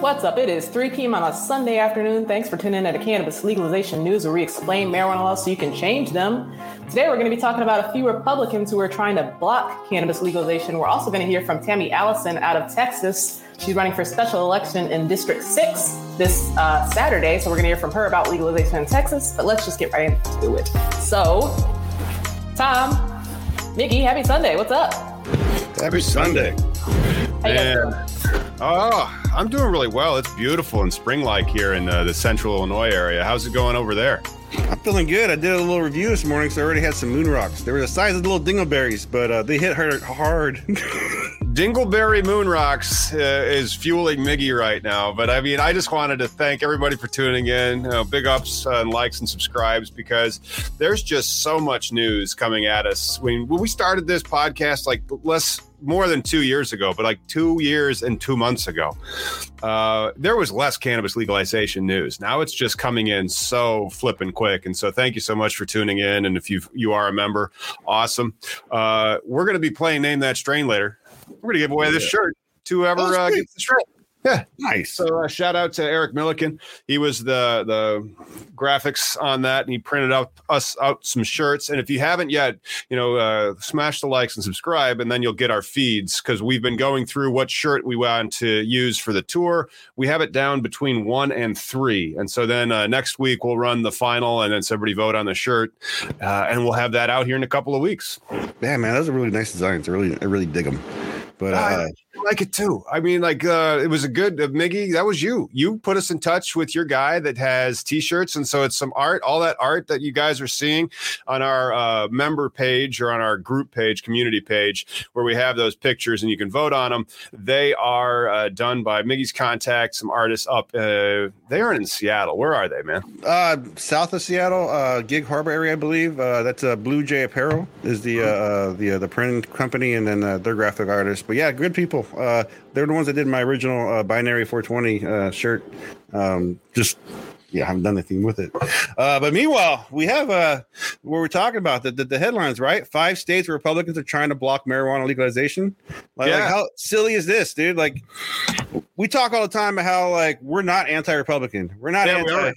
What's up? It is 3 p.m. on a Sunday afternoon. Thanks for tuning in to Cannabis Legalization News, where we explain marijuana laws so you can change them. Today, we're going to be talking about a few Republicans who are trying to block cannabis legalization. We're also going to hear from Tammy Allison out of Texas. She's running for special election in District 6 this uh, Saturday. So, we're going to hear from her about legalization in Texas. But let's just get right into it. So, Tom, Mickey, happy Sunday. What's up? Happy Sunday. How you guys doing? Oh, I'm doing really well. It's beautiful and spring-like here in uh, the central Illinois area. How's it going over there? I'm feeling good. I did a little review this morning, so I already had some moon rocks. They were the size of little dingleberries, but uh, they hit hard. hard. Dingleberry Moon Rocks uh, is fueling Miggy right now. But I mean, I just wanted to thank everybody for tuning in. You know, big ups and likes and subscribes because there's just so much news coming at us. When, when we started this podcast, like less more than two years ago, but like two years and two months ago, uh, there was less cannabis legalization news. Now it's just coming in so flipping quick. And so thank you so much for tuning in. And if you you are a member, awesome. Uh, we're going to be playing Name That Strain later. We're going to give away this shirt to whoever uh, gets the shirt. Yeah. nice. So uh, shout out to Eric Milliken. He was the the graphics on that, and he printed out us out some shirts. And if you haven't yet, you know, uh, smash the likes and subscribe, and then you'll get our feeds because we've been going through what shirt we want to use for the tour. We have it down between one and three, and so then uh, next week we'll run the final, and then somebody vote on the shirt, uh, and we'll have that out here in a couple of weeks. Yeah, man, those are really nice designs. I really, I really dig them. But uh, like it too. I mean, like uh, it was a good uh, Miggy. That was you. You put us in touch with your guy that has T-shirts, and so it's some art. All that art that you guys are seeing on our uh, member page or on our group page, community page, where we have those pictures and you can vote on them. They are uh, done by Miggy's contact. Some artists up. Uh, they are in Seattle. Where are they, man? uh, south of Seattle, uh, Gig Harbor area, I believe. Uh, that's uh, Blue Jay Apparel is the uh, uh, the uh, the printing company, and then uh, their graphic artists. But yeah, good people. Uh, they're the ones that did my original uh, binary 420 uh, shirt. Um, just yeah, I haven't done anything with it. Uh, but meanwhile, we have uh, what we're talking about the, the the headlines, right? Five states Republicans are trying to block marijuana legalization. Like, Yeah. like how silly is this, dude? Like, we talk all the time about how like we're not anti-Republican. We're not Yeah, anti. are.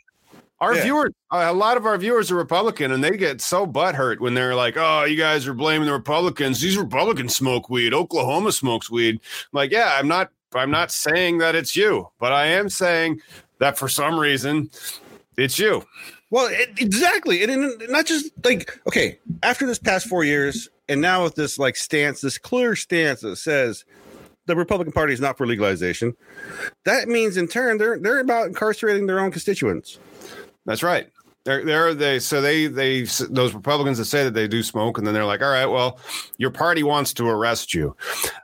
Our Yeah. viewers, uh, a lot of our viewers are Republican, and they get so butthurt when they're like, "Oh, you guys are blaming the Republicans. These Republicans smoke weed. Oklahoma smokes weed." I'm like, yeah, I'm not. I'm not saying that it's you, but I am saying that for some reason, it's you. Well, it, exactly, and, and not just like okay. After this past four years, and now with this like stance, this clear stance that says the Republican Party is not for legalization, that means in turn they're they're about incarcerating their own constituents. That's right. They're, they're they so they they those Republicans that say that they do smoke, and then they're like, all right, well, your party wants to arrest you,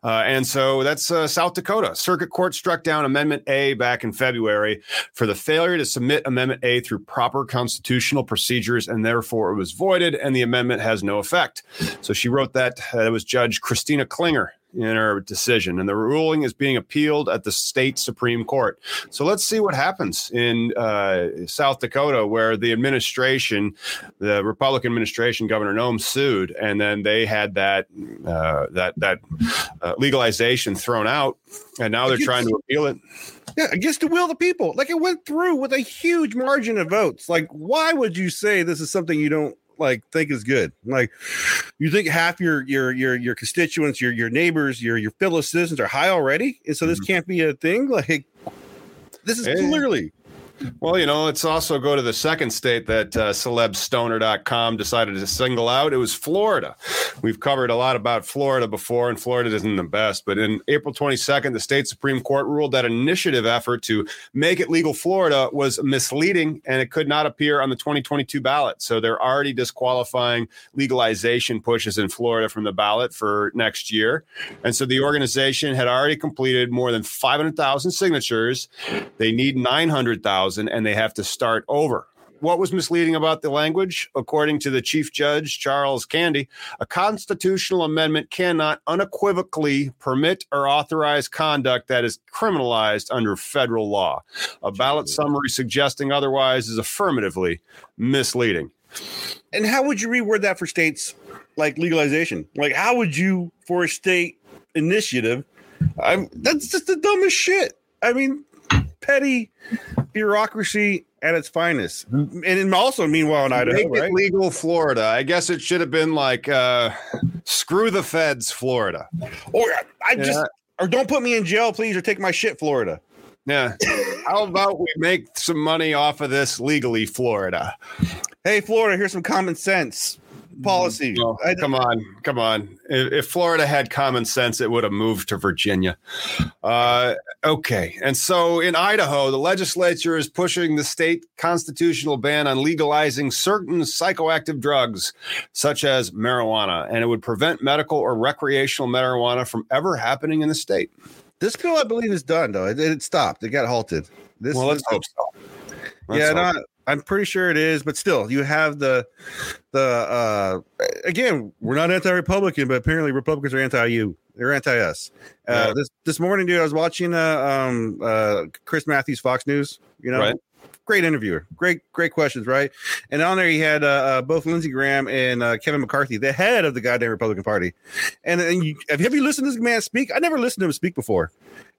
uh, and so that's uh, South Dakota Circuit Court struck down Amendment A back in February for the failure to submit Amendment A through proper constitutional procedures, and therefore it was voided, and the amendment has no effect. So she wrote that. Uh, it was Judge Christina Klinger in her decision, and the ruling is being appealed at the state Supreme Court. So let's see what happens in uh, South Dakota, where the administration, the Republican administration, Governor Noem sued, and then they had that uh, that that uh, legalization thrown out, and now they're trying to appeal it. Yeah, against the will of the people. Like it went through with a huge margin of votes. Like, why would you say this is something you don't like think is good? Like, you think half your your your your constituents, your your neighbors, your your fellow citizens are high already, and so this Mhm. can't be a thing. Like, this is Yeah. clearly Well, you know, let's also go to the second state that uh, celebstoner.com decided to single out. It was Florida. We've covered a lot about Florida before, and Florida isn't the best. But in April 22nd, the state Supreme Court ruled that initiative effort to make it legal Florida was misleading and it could not appear on the 2022 ballot. So they're already disqualifying legalization pushes in Florida from the ballot for next year. And so the organization had already completed more than 500,000 signatures. They need 900,000 and they have to start over. What was misleading about the language? According to the Chief Judge, Charles Canady, a constitutional amendment cannot unequivocally permit or authorize conduct that is criminalized under federal law. A ballot summary suggesting otherwise is affirmatively misleading. And how would you reword that for states like legalization? Like, how would you for a state initiative? I'm that's just the dumbest shit. I mean, petty bureaucracy at its finest. And also, meanwhile, in Idaho, Make it right? legal Florida. I guess it should have been like uh, screw the feds, Florida. Or I just Yeah. or don't put me in jail, please, or take my shit, Florida. Yeah. How about we make some money off of this legally, Florida? Hey, Florida, here's some common sense policy. Oh, come on, come on. If, if Florida had common sense, it would have moved to Virginia. Uh, okay. And so in Idaho, the legislature is pushing the state constitutional ban on legalizing certain psychoactive drugs, such as marijuana, and it would prevent medical or recreational marijuana from ever happening in the state. this bill, I believe, is done though. It, it stopped. It got halted. This, Well, let's hope so. Yeah, not, I'm pretty sure it is, but still, you have the the uh again, we're not anti-Republican, but apparently Republicans are anti-you. They're anti-us. Uh, Yeah. This this morning, dude, I was watching uh, um uh Chris Matthews Fox News. You know, Right. Great interviewer, great great questions, right? And on there, he had uh, uh, both Lindsey Graham and uh, Kevin McCarthy, the head of the goddamn Republican Party. And and you, have you listened to this man speak? I never listened to him speak before.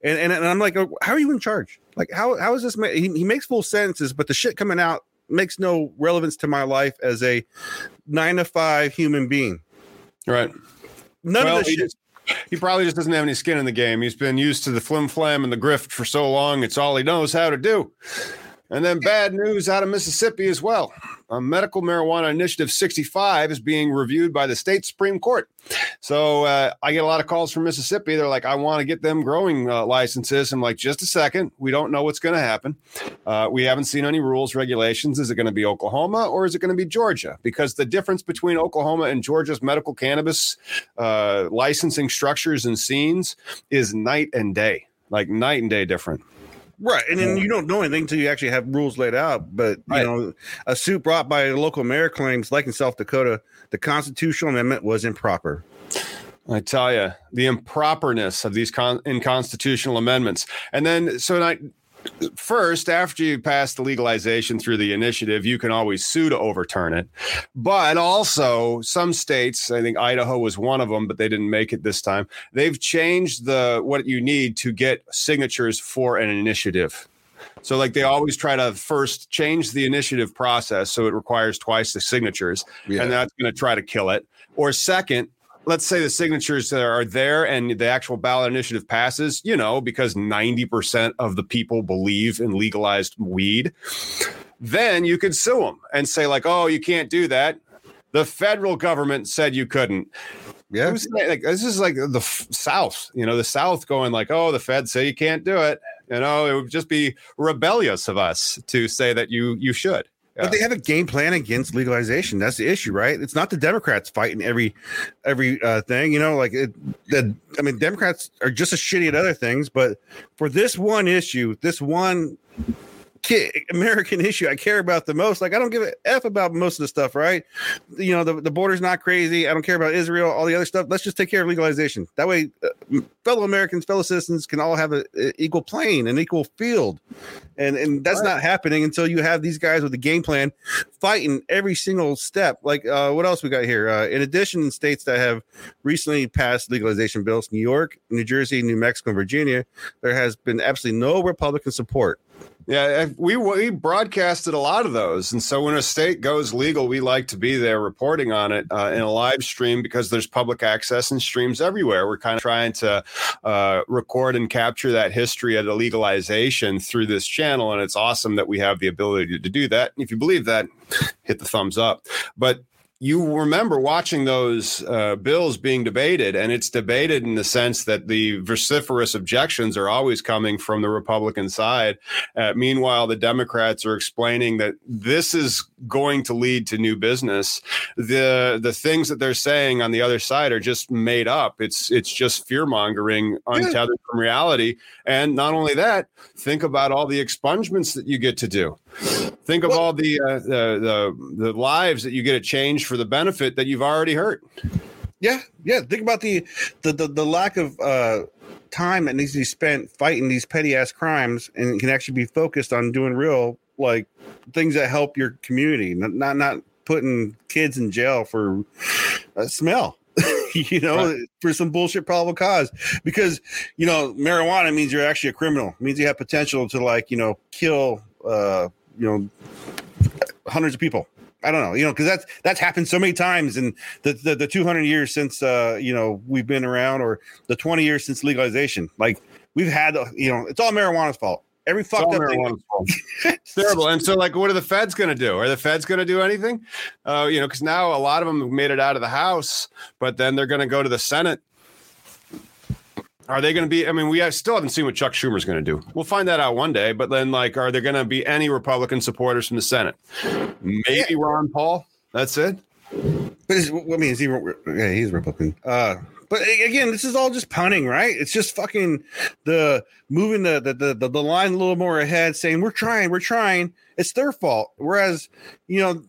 And, and, and I'm like, oh, how are you in charge? Like, how how is this man? He, he makes full sentences, but the shit coming out makes no relevance to my life as a nine to five human being. right. None Well, of this shit. He probably just doesn't have any skin in the game. He's been used to the flim flam and the grift for so long. It's all he knows how to do. And then bad news out of Mississippi as well. A medical marijuana initiative 65 is being reviewed by the state Supreme Court. So uh, I get a lot of calls from Mississippi. They're like, I want to get them growing uh, licenses. I'm like, just a second. We don't know what's going to happen. Uh, we haven't seen any rules, regulations. Is it going to be Oklahoma or is it going to be Georgia? Because the difference between Oklahoma and Georgia's medical cannabis uh, licensing structures and scenes is night and day, like night and day different. Right. And then you don't know anything until you actually have rules laid out. But, you Right. know, a suit brought by a local mayor claims, like in South Dakota, the constitutional amendment was improper. I tell you, the improperness of these con- unconstitutional amendments. And then, so I, first, after you pass the legalization through the initiative, you can always sue to overturn it. But also, some states, I think Idaho was one of them, but they didn't make it this time. They've changed the what you need to get signatures for an initiative. So, like, they always try to first change the initiative process so it requires twice the signatures and that's going to try to kill it. Or second, let's say the signatures that are there and the actual ballot initiative passes, you know, because 90% of the people believe in legalized weed, then you could sue them and say, like, oh, you can't do that. The federal government said you couldn't. yeah. Like this is like the f- South, you know, the South going like, oh, the Feds say you can't do it. You know, it would just be rebellious of us to say that you you should. But they have a game plan against legalization. That's the issue, right? It's not the Democrats fighting every every uh, thing. You know, like it, the I mean, Democrats are just as shitty at other things, but for this one issue, this one American issue I care about the most. Like I don't give a f about most of the stuff, right? You know, the, the border's not crazy. I don't care about Israel, all the other stuff. Let's just take care of legalization. That way, uh, fellow Americans, fellow citizens can all have an equal plane, an equal field, and and that's right. not happening until you have these guys with a game plan fighting every single step. Like uh, what else we got here? Uh, in addition, in states that have recently passed legalization bills, New York, New Jersey, New Mexico, and Virginia, there has been absolutely no Republican support yeah, we we broadcasted a lot of those, and so when a state goes legal, we like to be there reporting on it uh, in a live stream because there's public access and streams everywhere. We're kind of trying to uh, record and capture that history of the legalization through this channel, and it's awesome that we have the ability to do that. And if you believe that, hit the thumbs up. But you remember watching those uh, bills being debated, and it's debated in the sense that the vociferous objections are always coming from the Republican side. Uh, meanwhile, the Democrats are explaining that this is going to lead to new business. the The things that they're saying on the other side are just made up. It's it's just fear mongering, untethered from reality. And not only that, think about all the expungements that you get to do. Think of all the, uh, the the the lives that you get to change for the benefit that you've already hurt. Yeah, yeah. Think about the the the, the lack of uh, time that needs to be spent fighting these petty ass crimes, and can actually be focused on doing real like things that help your community, not not, not putting kids in jail for a smell. you know, right. for some bullshit probable cause. Because, you know, marijuana means you're actually a criminal. It means you have potential to like, you know, kill uh, you know hundreds of people. I don't know, you know, because that's that's happened so many times in the, the, the 200 years since uh, you know we've been around, or the 20 years since legalization. Like we've had, uh, you know, it's all marijuana's fault. Every fucked up thing. it's terrible. And so, like, what are the feds going to do? Are the feds going to do anything? Uh, you know, because now a lot of them have made it out of the House, but then they're going to go to the Senate are they going to be? I mean, we still haven't seen what Chuck Schumer's going to do. We'll find that out one day. But then, like, are there going to be any Republican supporters from the Senate? Maybe Ron Paul. That's it. But I mean, is he? Yeah, he's Republican. Uh, but again, this is all just punning, right? It's just fucking the moving the the the, the line a little more ahead, saying we're trying, we're trying. It's their fault. Whereas, you know,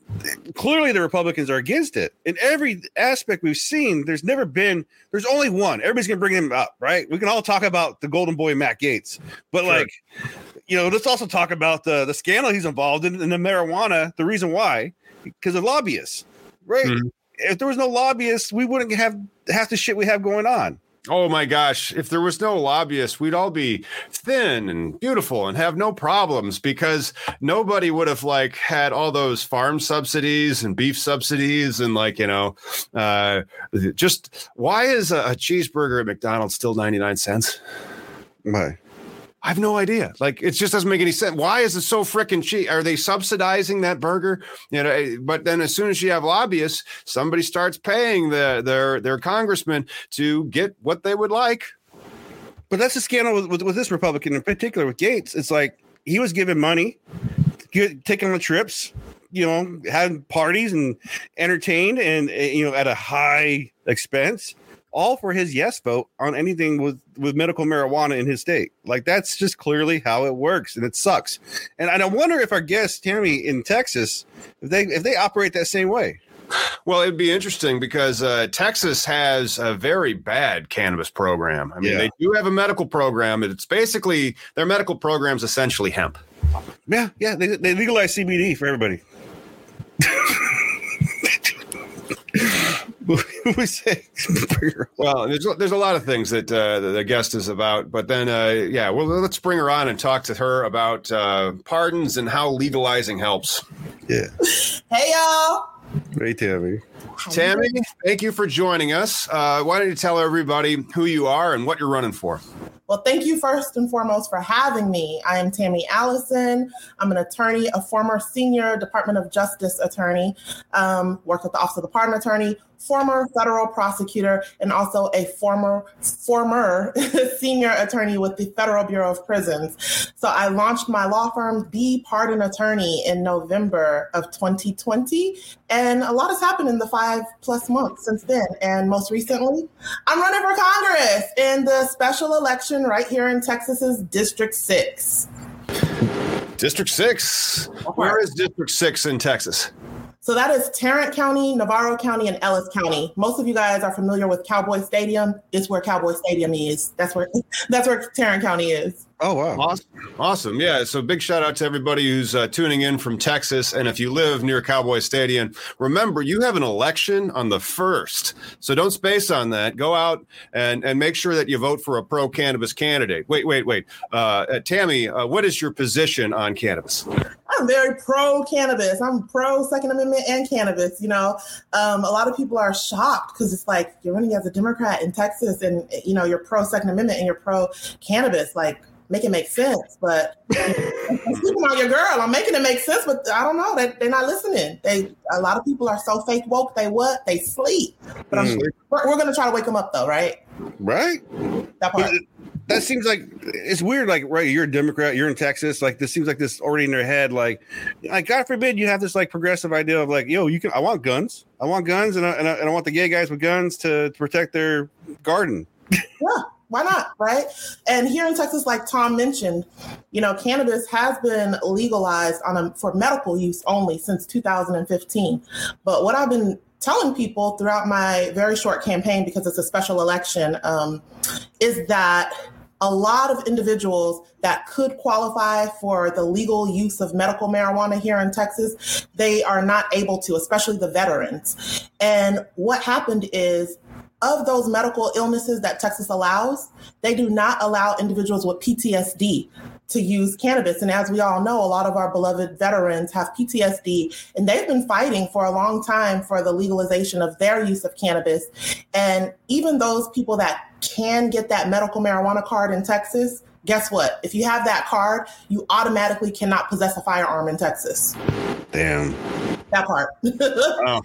clearly the Republicans are against it. In every aspect we've seen, there's never been. There's only one. Everybody's gonna bring him up, right? We can all talk about the golden boy Matt Gaetz, but sure. like, you know, let's also talk about the the scandal he's involved in and the marijuana. The reason why, because of lobbyists, right? Mm-hmm if there was no lobbyists, we wouldn't have half the shit we have going on. Oh my gosh, if there was no lobbyists, we'd all be thin and beautiful and have no problems because nobody would have like had all those farm subsidies and beef subsidies and like, you know, uh just why is a, a cheeseburger at McDonald's still 99 cents? Why? I have no idea. Like it just doesn't make any sense. Why is it so freaking cheap? Are they subsidizing that burger? You know, eh, but then as soon as you have lobbyists, somebody starts paying the, their their congressman to get what they would like. But that's a scandal with, with, with this Republican in particular with Gaetz. It's like he was given money, taking on trips, you know, having parties and entertained, and eh, you know, at a high expense all for his yes vote on anything with with medical marijuana in his state. Like that's just clearly how it works, and it sucks. And I wonder if our guest Tammy in Texas, if they if they operate that same way. Well, it'd be interesting because uh, Texas has a very bad cannabis program. I mean, yeah. they do have a medical program. and It's basically their medical program is essentially hemp. Yeah, yeah, they, they legalize CBD for everybody. we say. Well there's, there's a lot of things that uh, the guest is about but then uh, yeah well let's bring her on and talk to her about uh, pardons and how legalizing helps. Yeah. Hey y'all. Hey tammy. Tammy thank you for joining us. Uh, why don't you tell everybody who you are and what you're running for well, thank you first and foremost for having me. I am Tammy Allison. I'm an attorney, a former senior Department of Justice attorney, um, worked at the Office of the Pardon Attorney, former federal prosecutor and also a former former senior attorney with the Federal Bureau of Prisons. So I launched my law firm, The Pardon Attorney, in November of 2020, and a lot has happened in the five plus months since then. And most recently, I'm running for Congress in the special election right here in Texas's District Six. District Six. Where is District Six in Texas? So that is Tarrant County, Navarro County, and Ellis County. Most of you guys are familiar with Cowboy Stadium. It's where Cowboy Stadium is. That's where that's where Tarrant County is. Oh wow! Awesome, awesome. Yeah. So big shout out to everybody who's uh, tuning in from Texas, and if you live near Cowboy Stadium, remember you have an election on the first, so don't space on that. Go out and and make sure that you vote for a pro cannabis candidate. Wait, wait, wait. Uh, uh, Tammy, uh, what is your position on cannabis? I'm very pro cannabis. I'm pro Second Amendment and cannabis. You know, um, a lot of people are shocked because it's like you're running as a Democrat in Texas, and you know you're pro Second Amendment and you're pro cannabis. Like make it make sense. But I'm speaking on your girl. I'm making it make sense, but I don't know. They, they're not listening. They a lot of people are so fake woke. They what? They sleep. But mm. we're, we're going to try to wake them up, though, right? Right. That part. that seems like it's weird. Like, right, you're a Democrat, you're in Texas. Like, this seems like this already in their head. Like, like God forbid you have this like progressive idea of like, yo, you can. I want guns. I want guns, and I, and I, and I want the gay guys with guns to, to protect their garden. Yeah. Why not? Right. And here in Texas, like Tom mentioned, you know, cannabis has been legalized on a, for medical use only since 2015. But what I've been telling people throughout my very short campaign, because it's a special election, um, is that a lot of individuals that could qualify for the legal use of medical marijuana here in Texas, they are not able to, especially the veterans. And what happened is of those medical illnesses that Texas allows, they do not allow individuals with PTSD to use cannabis. And as we all know, a lot of our beloved veterans have PTSD, and they've been fighting for a long time for the legalization of their use of cannabis. And even those people that can get that medical marijuana card in Texas, guess what? If you have that card, you automatically cannot possess a firearm in Texas. Damn. That part. oh.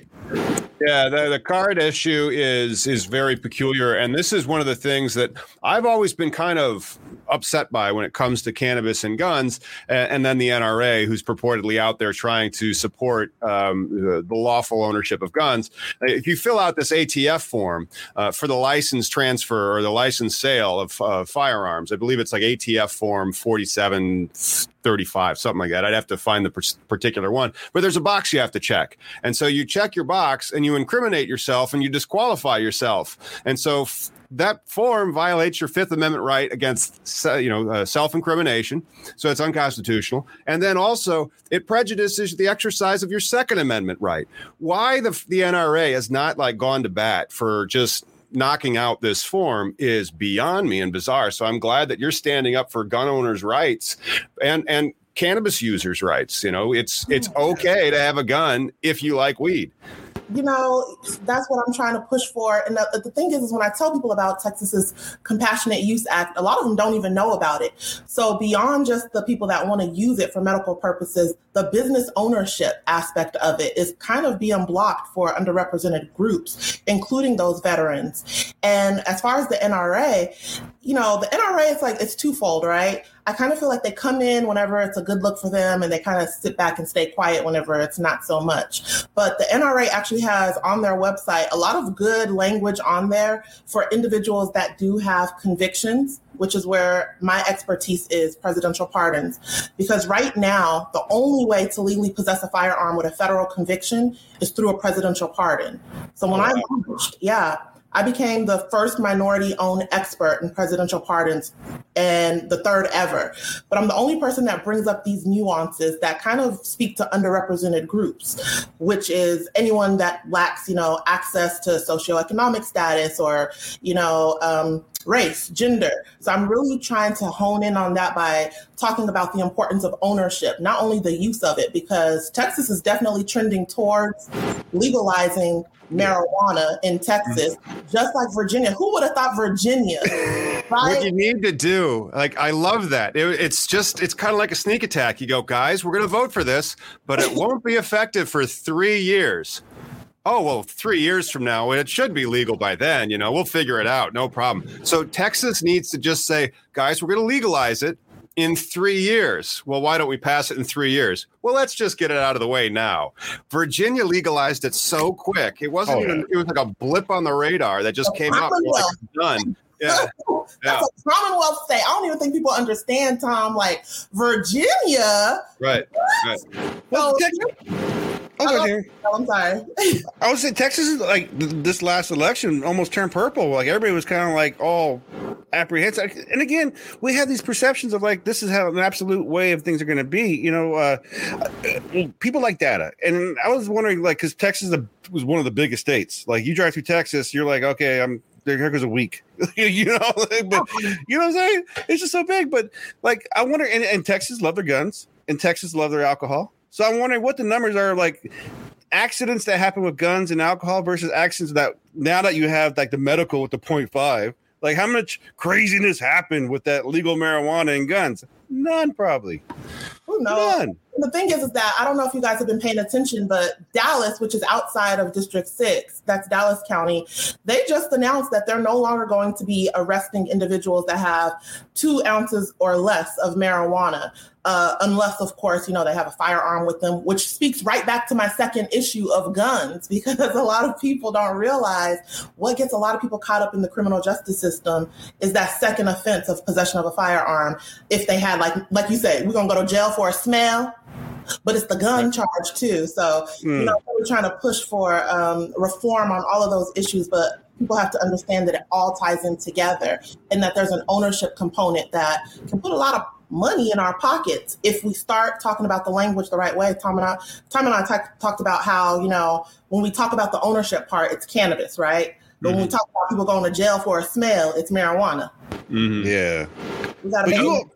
Yeah, the, the card issue is is very peculiar, and this is one of the things that I've always been kind of upset by when it comes to cannabis and guns, and, and then the NRA, who's purportedly out there trying to support um, the, the, lawful ownership of guns. If you fill out this ATF form uh, for the license transfer or the license sale of uh, firearms, I believe it's like ATF form forty seven 35, something like that. I'd have to find the particular one, but there's a box you have to check. And so you check your box and you incriminate yourself and you disqualify yourself. And so that form violates your Fifth Amendment right against, you know, uh, self-incrimination. So it's unconstitutional. And then also it prejudices the exercise of your Second Amendment right. Why the the NRA has not like gone to bat for just knocking out this form is beyond me and bizarre. So I'm glad that you're standing up for gun owners' rights and and cannabis users' rights. You know, it's it's okay to have a gun if you like weed you know, that's what I'm trying to push for. And the, the, thing is, is when I tell people about Texas's Compassionate Use Act, a lot of them don't even know about it. So beyond just the people that want to use it for medical purposes, the business ownership aspect of it is kind of being blocked for underrepresented groups, including those veterans. And as far as the NRA, you know, the NRA is like, it's twofold, right? I kind of feel like they come in whenever it's a good look for them and they kind of sit back and stay quiet whenever it's not so much. But the NRA actually has on their website a lot of good language on there for individuals that do have convictions, which is where my expertise is presidential pardons. Because right now, the only way to legally possess a firearm with a federal conviction is through a presidential pardon. So when I launched, yeah, I became the first minority owned expert in presidential pardons and the third ever. But I'm the only person that brings up these nuances that kind of speak to underrepresented groups, which is anyone that lacks, you know, access to socioeconomic status or, you know, um, race, gender. So I'm really trying to hone in on that by talking about the importance of ownership, not only the use of it, because Texas is definitely trending towards legalizing marijuana in Texas, just like Virginia. Who would have thought Virginia? Right? What you need to do, like, I love that. It, it's just, it's kind of like a sneak attack. You go, guys, we're going to vote for this, but it won't be effective for three years. Oh, well, three years from now, it should be legal by then. You know, we'll figure it out. No problem. So Texas needs to just say, guys, we're going to legalize it in three years. Well, why don't we pass it in three years? Well, let's just get it out of the way now. Virginia legalized it so quick. It wasn't oh, even, yeah. it was like a blip on the radar that just came up. Like, done. Yeah. That's a Commonwealth state. I don't even think people understand, Tom. Like Virginia. Right. right. Well, So, I'll go there. Oh, I'm sorry. I would say Texas is like this last election almost turned purple. Like everybody was kind of like all apprehensive. And again, we have these perceptions of like this is how an absolute way of things are going to be. You know, uh, uh, people like data, and I was wondering like because Texas was one of the biggest states. Like you drive through Texas, you're like, okay, I'm there. Here goes a week. you know, but you know what I'm saying? It's just so big. But like, I wonder. And, and Texas love their guns, and Texas love their alcohol. So I'm wondering what the numbers are like accidents that happen with guns and alcohol versus accidents that now that you have like the medical with the 0.5 like how much craziness happened with that legal marijuana and guns none probably Who knows? none the thing is, is that I don't know if you guys have been paying attention, but Dallas, which is outside of District 6, that's Dallas County, they just announced that they're no longer going to be arresting individuals that have two ounces or less of marijuana. Uh, unless, of course, you know, they have a firearm with them, which speaks right back to my second issue of guns, because a lot of people don't realize what gets a lot of people caught up in the criminal justice system is that second offense of possession of a firearm. If they had, like, like you said, we're gonna go to jail for a smell, but it's the gun charge too. So you Mm. know we're trying to push for um, reform on all of those issues, but people have to understand that it all ties in together, and that there's an ownership component that can put a lot of money in our pockets if we start talking about the language the right way. Tom and I, Tom and I talked about how you know when we talk about the ownership part, it's cannabis, right? But when we talk about people going to jail for a smell, it's marijuana. Mhm. yeah We got to But make you,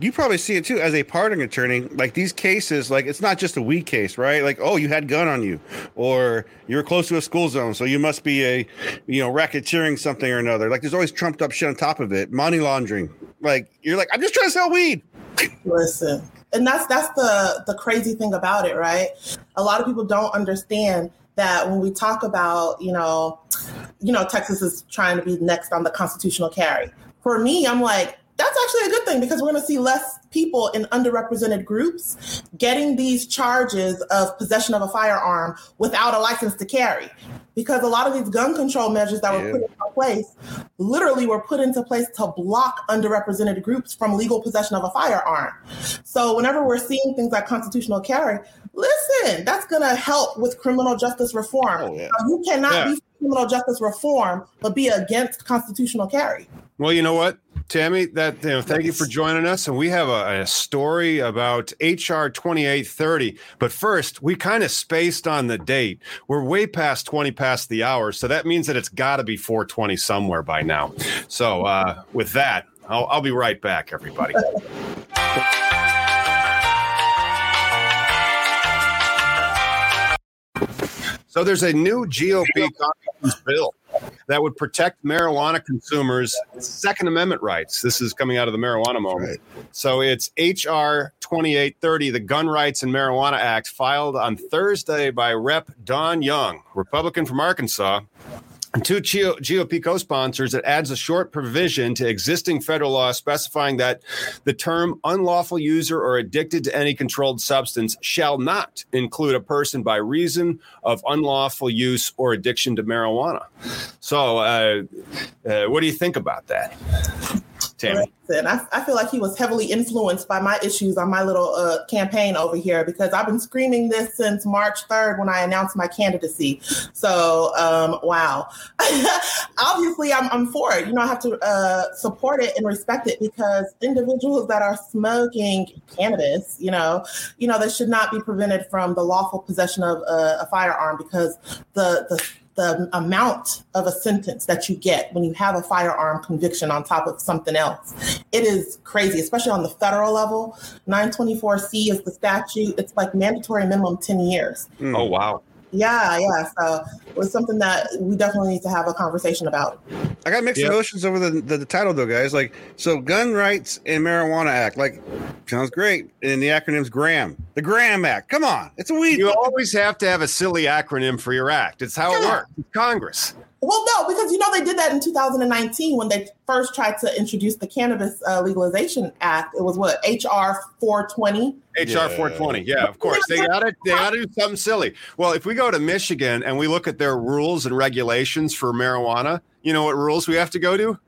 you probably see it too as a pardoning attorney. Like these cases, like it's not just a weed case, right? Like, oh, you had gun on you, or you're close to a school zone, so you must be a, you know, racketeering something or another. Like there's always trumped up shit on top of it, money laundering. Like you're like, I'm just trying to sell weed. Listen, and that's that's the the crazy thing about it, right? A lot of people don't understand that when we talk about, you know, you know, Texas is trying to be next on the constitutional carry. For me, I'm like, that's actually a good thing because we're going to see less people in underrepresented groups getting these charges of possession of a firearm without a license to carry. Because a lot of these gun control measures that were Yeah. put into place literally were put into place to block underrepresented groups from legal possession of a firearm. So whenever we're seeing things like constitutional carry, listen, that's going to help with criminal justice reform. Oh, yeah. You cannot Yeah. be criminal justice reform but be against constitutional carry. Well, you know what, Tammy? That you know, thank you for joining us, and we have a, a story about HR twenty eight thirty. But first, we kind of spaced on the date. We're way past twenty past the hour, so that means that it's got to be four twenty somewhere by now. So, uh, with that, I'll, I'll be right back, everybody. So there's a new GOP bill that would protect marijuana consumers' Second Amendment rights. This is coming out of the marijuana moment. So it's HR 2830, the Gun Rights and Marijuana Act, filed on Thursday by Rep. Don Young, Republican from Arkansas. And two GOP co sponsors, it adds a short provision to existing federal law specifying that the term unlawful user or addicted to any controlled substance shall not include a person by reason of unlawful use or addiction to marijuana. So, uh, uh, what do you think about that, Tammy? I, I feel like he was heavily influenced by my issues on my little uh, campaign over here because I've been screaming this since March 3rd when I announced my candidacy. So, um, wow. Obviously, I'm, I'm for it. You know, I have to uh, support it and respect it because individuals that are smoking cannabis, you know, you know, they should not be prevented from the lawful possession of a, a firearm because the the the amount of a sentence that you get when you have a firearm conviction on top of something else. It is crazy, especially on the federal level. 924C is the statute. It's like mandatory minimum 10 years. Oh, wow. Yeah, yeah. So it was something that we definitely need to have a conversation about. I got mixed Yep. emotions over the, the the title though, guys. Like, so Gun Rights and Marijuana Act, like, sounds great. And the acronym's GRAM, the GRAM Act. Come on, it's a weed. You always have to have a silly acronym for your act. It's how it works. It's Congress. Well, no, because you know they did that in 2019 when they first tried to introduce the Cannabis uh, Legalization Act. It was what HR 420. HR Yeah. 420. Yeah, of course. They got to they got to do something silly. Well, if we go to Michigan and we look at their rules and regulations for marijuana, you know what rules we have to go to?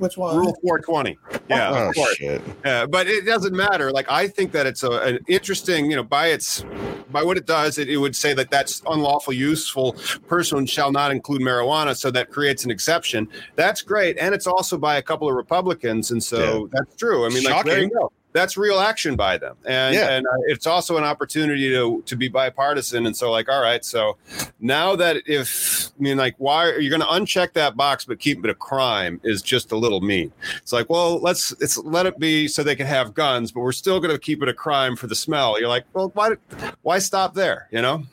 Which one? Rule 420. Yeah, oh of course. shit. Uh, but it doesn't matter. Like I think that it's a, an interesting, you know, by its by what it does, it, it would say that that's unlawful, useful person shall not include marijuana. So that creates an exception. That's great, and it's also by a couple of Republicans, and so that's true. I mean, like there you Shocking. go. That's real action by them, and Yeah. and uh, it's also an opportunity to to be bipartisan. And so, like, all right, so now that if I mean, like, why are you going to uncheck that box but keep it a crime is just a little mean. It's like, well, let's it's let it be so they can have guns, but we're still going to keep it a crime for the smell. You're like, well, why why stop there? You know?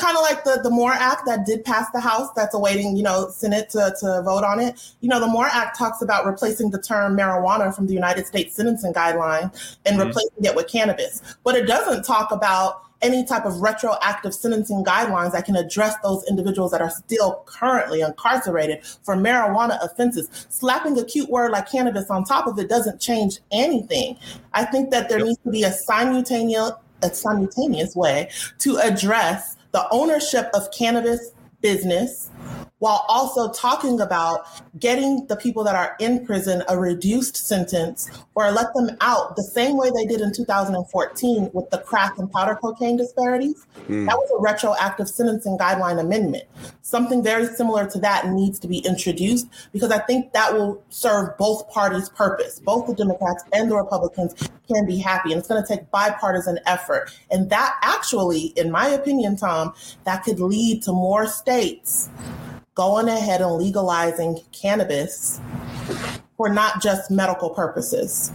But isn't it kind of like the, the MORE Act that did pass the House that's awaiting, you know, Senate to, to vote on it? You know, the MORE Act talks about replacing the term marijuana from the United States sentencing guideline and Mhm. replacing it with cannabis. But it doesn't talk about any type of retroactive sentencing guidelines that can address those individuals that are still currently incarcerated for marijuana offenses. Slapping a cute word like cannabis on top of it doesn't change anything. I think that there Yep. needs to be a simultaneous a simultaneous way to address the ownership of cannabis business while also talking about getting the people that are in prison a reduced sentence or let them out the same way they did in 2014 with the crack and powder cocaine disparities. Hmm. That was a retroactive sentencing guideline amendment. Something very similar to that needs to be introduced because I think that will serve both parties' purpose. Both the Democrats and the Republicans can be happy. And it's going to take bipartisan effort. And that actually, in my opinion, Tom, that could lead to more states going ahead and legalizing cannabis for not just medical purposes.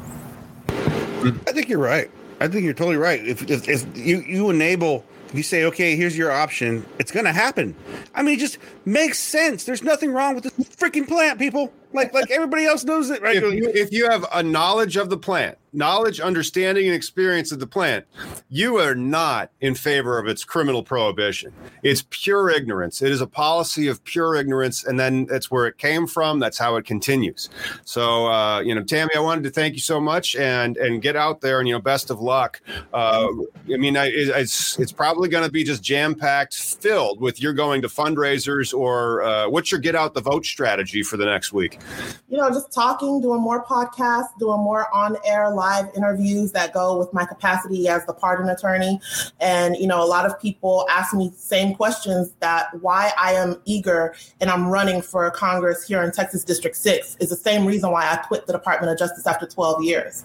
I think you're right. I think you're totally right. If, if, if you, you enable, if you say, okay, here's your option, it's going to happen. I mean, it just makes sense. There's nothing wrong with this freaking plant, people. Like, like everybody else knows it, right? If you, if you have a knowledge of the plant, knowledge, understanding, and experience of the plant, you are not in favor of its criminal prohibition. It's pure ignorance. It is a policy of pure ignorance, and then that's where it came from. That's how it continues. So, uh, you know, Tammy, I wanted to thank you so much, and and get out there, and you know, best of luck. Uh, I mean, I, it's it's probably going to be just jam packed, filled with you're going to fundraisers or uh, what's your get out the vote strategy for the next week. You know, just talking, doing more podcasts, doing more on air live interviews that go with my capacity as the pardon attorney. And, you know, a lot of people ask me the same questions that why I am eager and I'm running for Congress here in Texas District 6 is the same reason why I quit the Department of Justice after 12 years.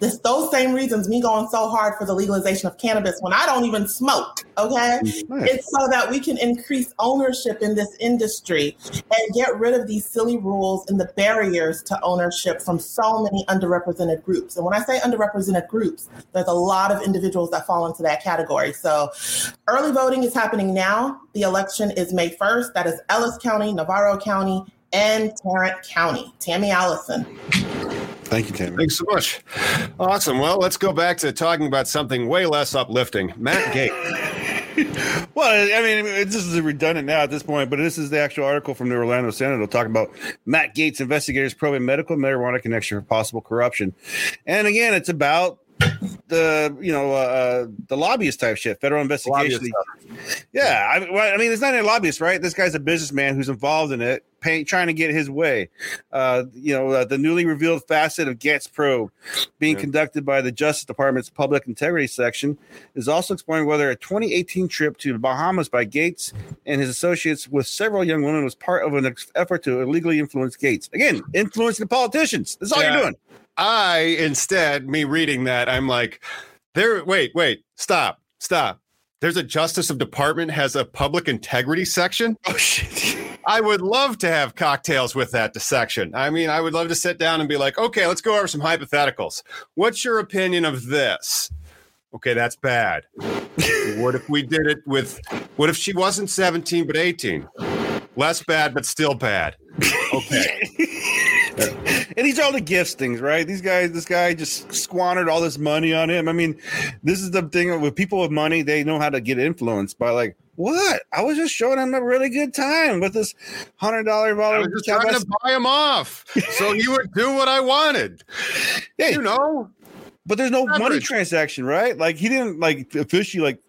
This, those same reasons, me going so hard for the legalization of cannabis when I don't even smoke, okay? Nice. It's so that we can increase ownership in this industry and get rid of these silly rules and the barriers to ownership from so many underrepresented groups. And when I say underrepresented groups, there's a lot of individuals that fall into that category. So early voting is happening now. The election is May 1st. That is Ellis County, Navarro County, and Tarrant County. Tammy Allison. Thank you, Tammy. Thanks so much. Awesome. Well, let's go back to talking about something way less uplifting. Matt Gate. Well, I mean, this is redundant now at this point, but this is the actual article from the Orlando Sentinel talking about Matt Gaetz investigators probing medical marijuana connection for possible corruption. And again, it's about the you know uh, the lobbyist type shit, federal investigation. Yeah, I, well, I mean, it's not a lobbyist, right? This guy's a businessman who's involved in it, pay, trying to get his way. Uh, you know, uh, the newly revealed facet of Gaetz probe being Yeah. conducted by the Justice Department's Public Integrity Section is also exploring whether a 2018 trip to the Bahamas by Gaetz and his associates with several young women was part of an effort to illegally influence Gaetz. Again, influencing the politicians. That's all Yeah. you're doing. I instead, me reading that, I'm like, there. Wait, wait, stop, stop. There's a Justice of Department has a public integrity section. Oh shit. I would love to have cocktails with that section. I mean, I would love to sit down and be like, okay, let's go over some hypotheticals. What's your opinion of this? Okay, that's bad. what if we did it with, what if she wasn't 17 but 18? Less bad, but still bad. Okay. And these are all the gifts things, right? These guys, this guy just squandered all this money on him. I mean, this is the thing with people with money; they know how to get influenced by like What? I was just showing him a really good time with this hundred dollar I was just trying to buy him off so he would do what I wanted. Hey, You know, but there's no money transaction, right? Like he didn't like officially like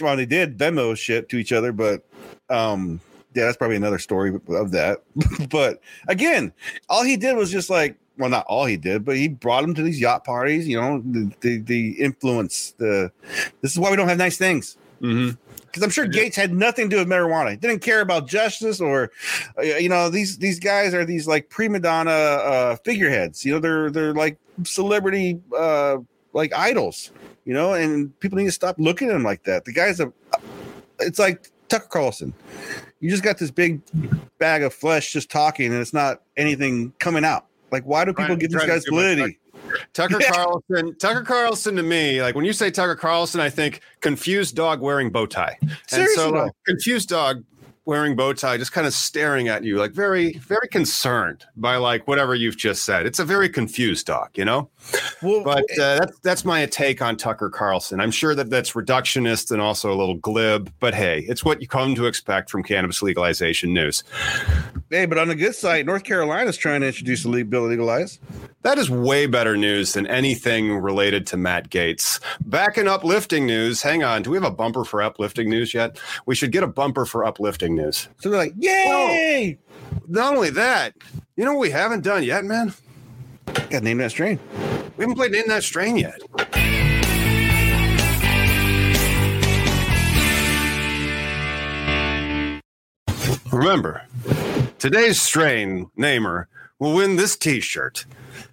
well, they did Venmo shit to each other, but um yeah, that's probably another story of that. but again, all he did was just like well, not all he did, but he brought him to these yacht parties. You know, the the, the influence. The this is why we don't have nice things. Mhm. because I'm sure Gaetz had nothing to do with marijuana. He didn't care about justice or, uh, you know, these these guys are these like prima donna uh, figureheads. You know, they're they're like celebrity uh, like idols. You know, and people need to stop looking at him like that. The guy's a, it's like Tucker Carlson. You just got this big bag of flesh just talking, and it's not anything coming out. Like, why do people give these guys validity? Tucker Yeah. Carlson. Tucker Carlson to me, like when you say Tucker Carlson, I think confused dog wearing bow tie. And Seriously, so, like, confused dog wearing bow tie, just kind of staring at you, like very, very concerned by like whatever you've just said. It's a very confused dog, you know. Well, But uh, that's that's my take on Tucker Carlson. I'm sure that that's reductionist and also a little glib. But hey, it's what you come to expect from cannabis legalization news. hey, but on the good side, North Carolina is trying to introduce a le- bill to legalize. That is way better news than anything related to Matt Gaetz. Back in uplifting news, hang on. Do we have a bumper for uplifting news yet? We should get a bumper for uplifting news. So they're like, "Yay!" Not only that, you know what we haven't done yet, man? Got name that strain. We haven't played Name That Strain yet. Remember, today's strain namer will win this t-shirt.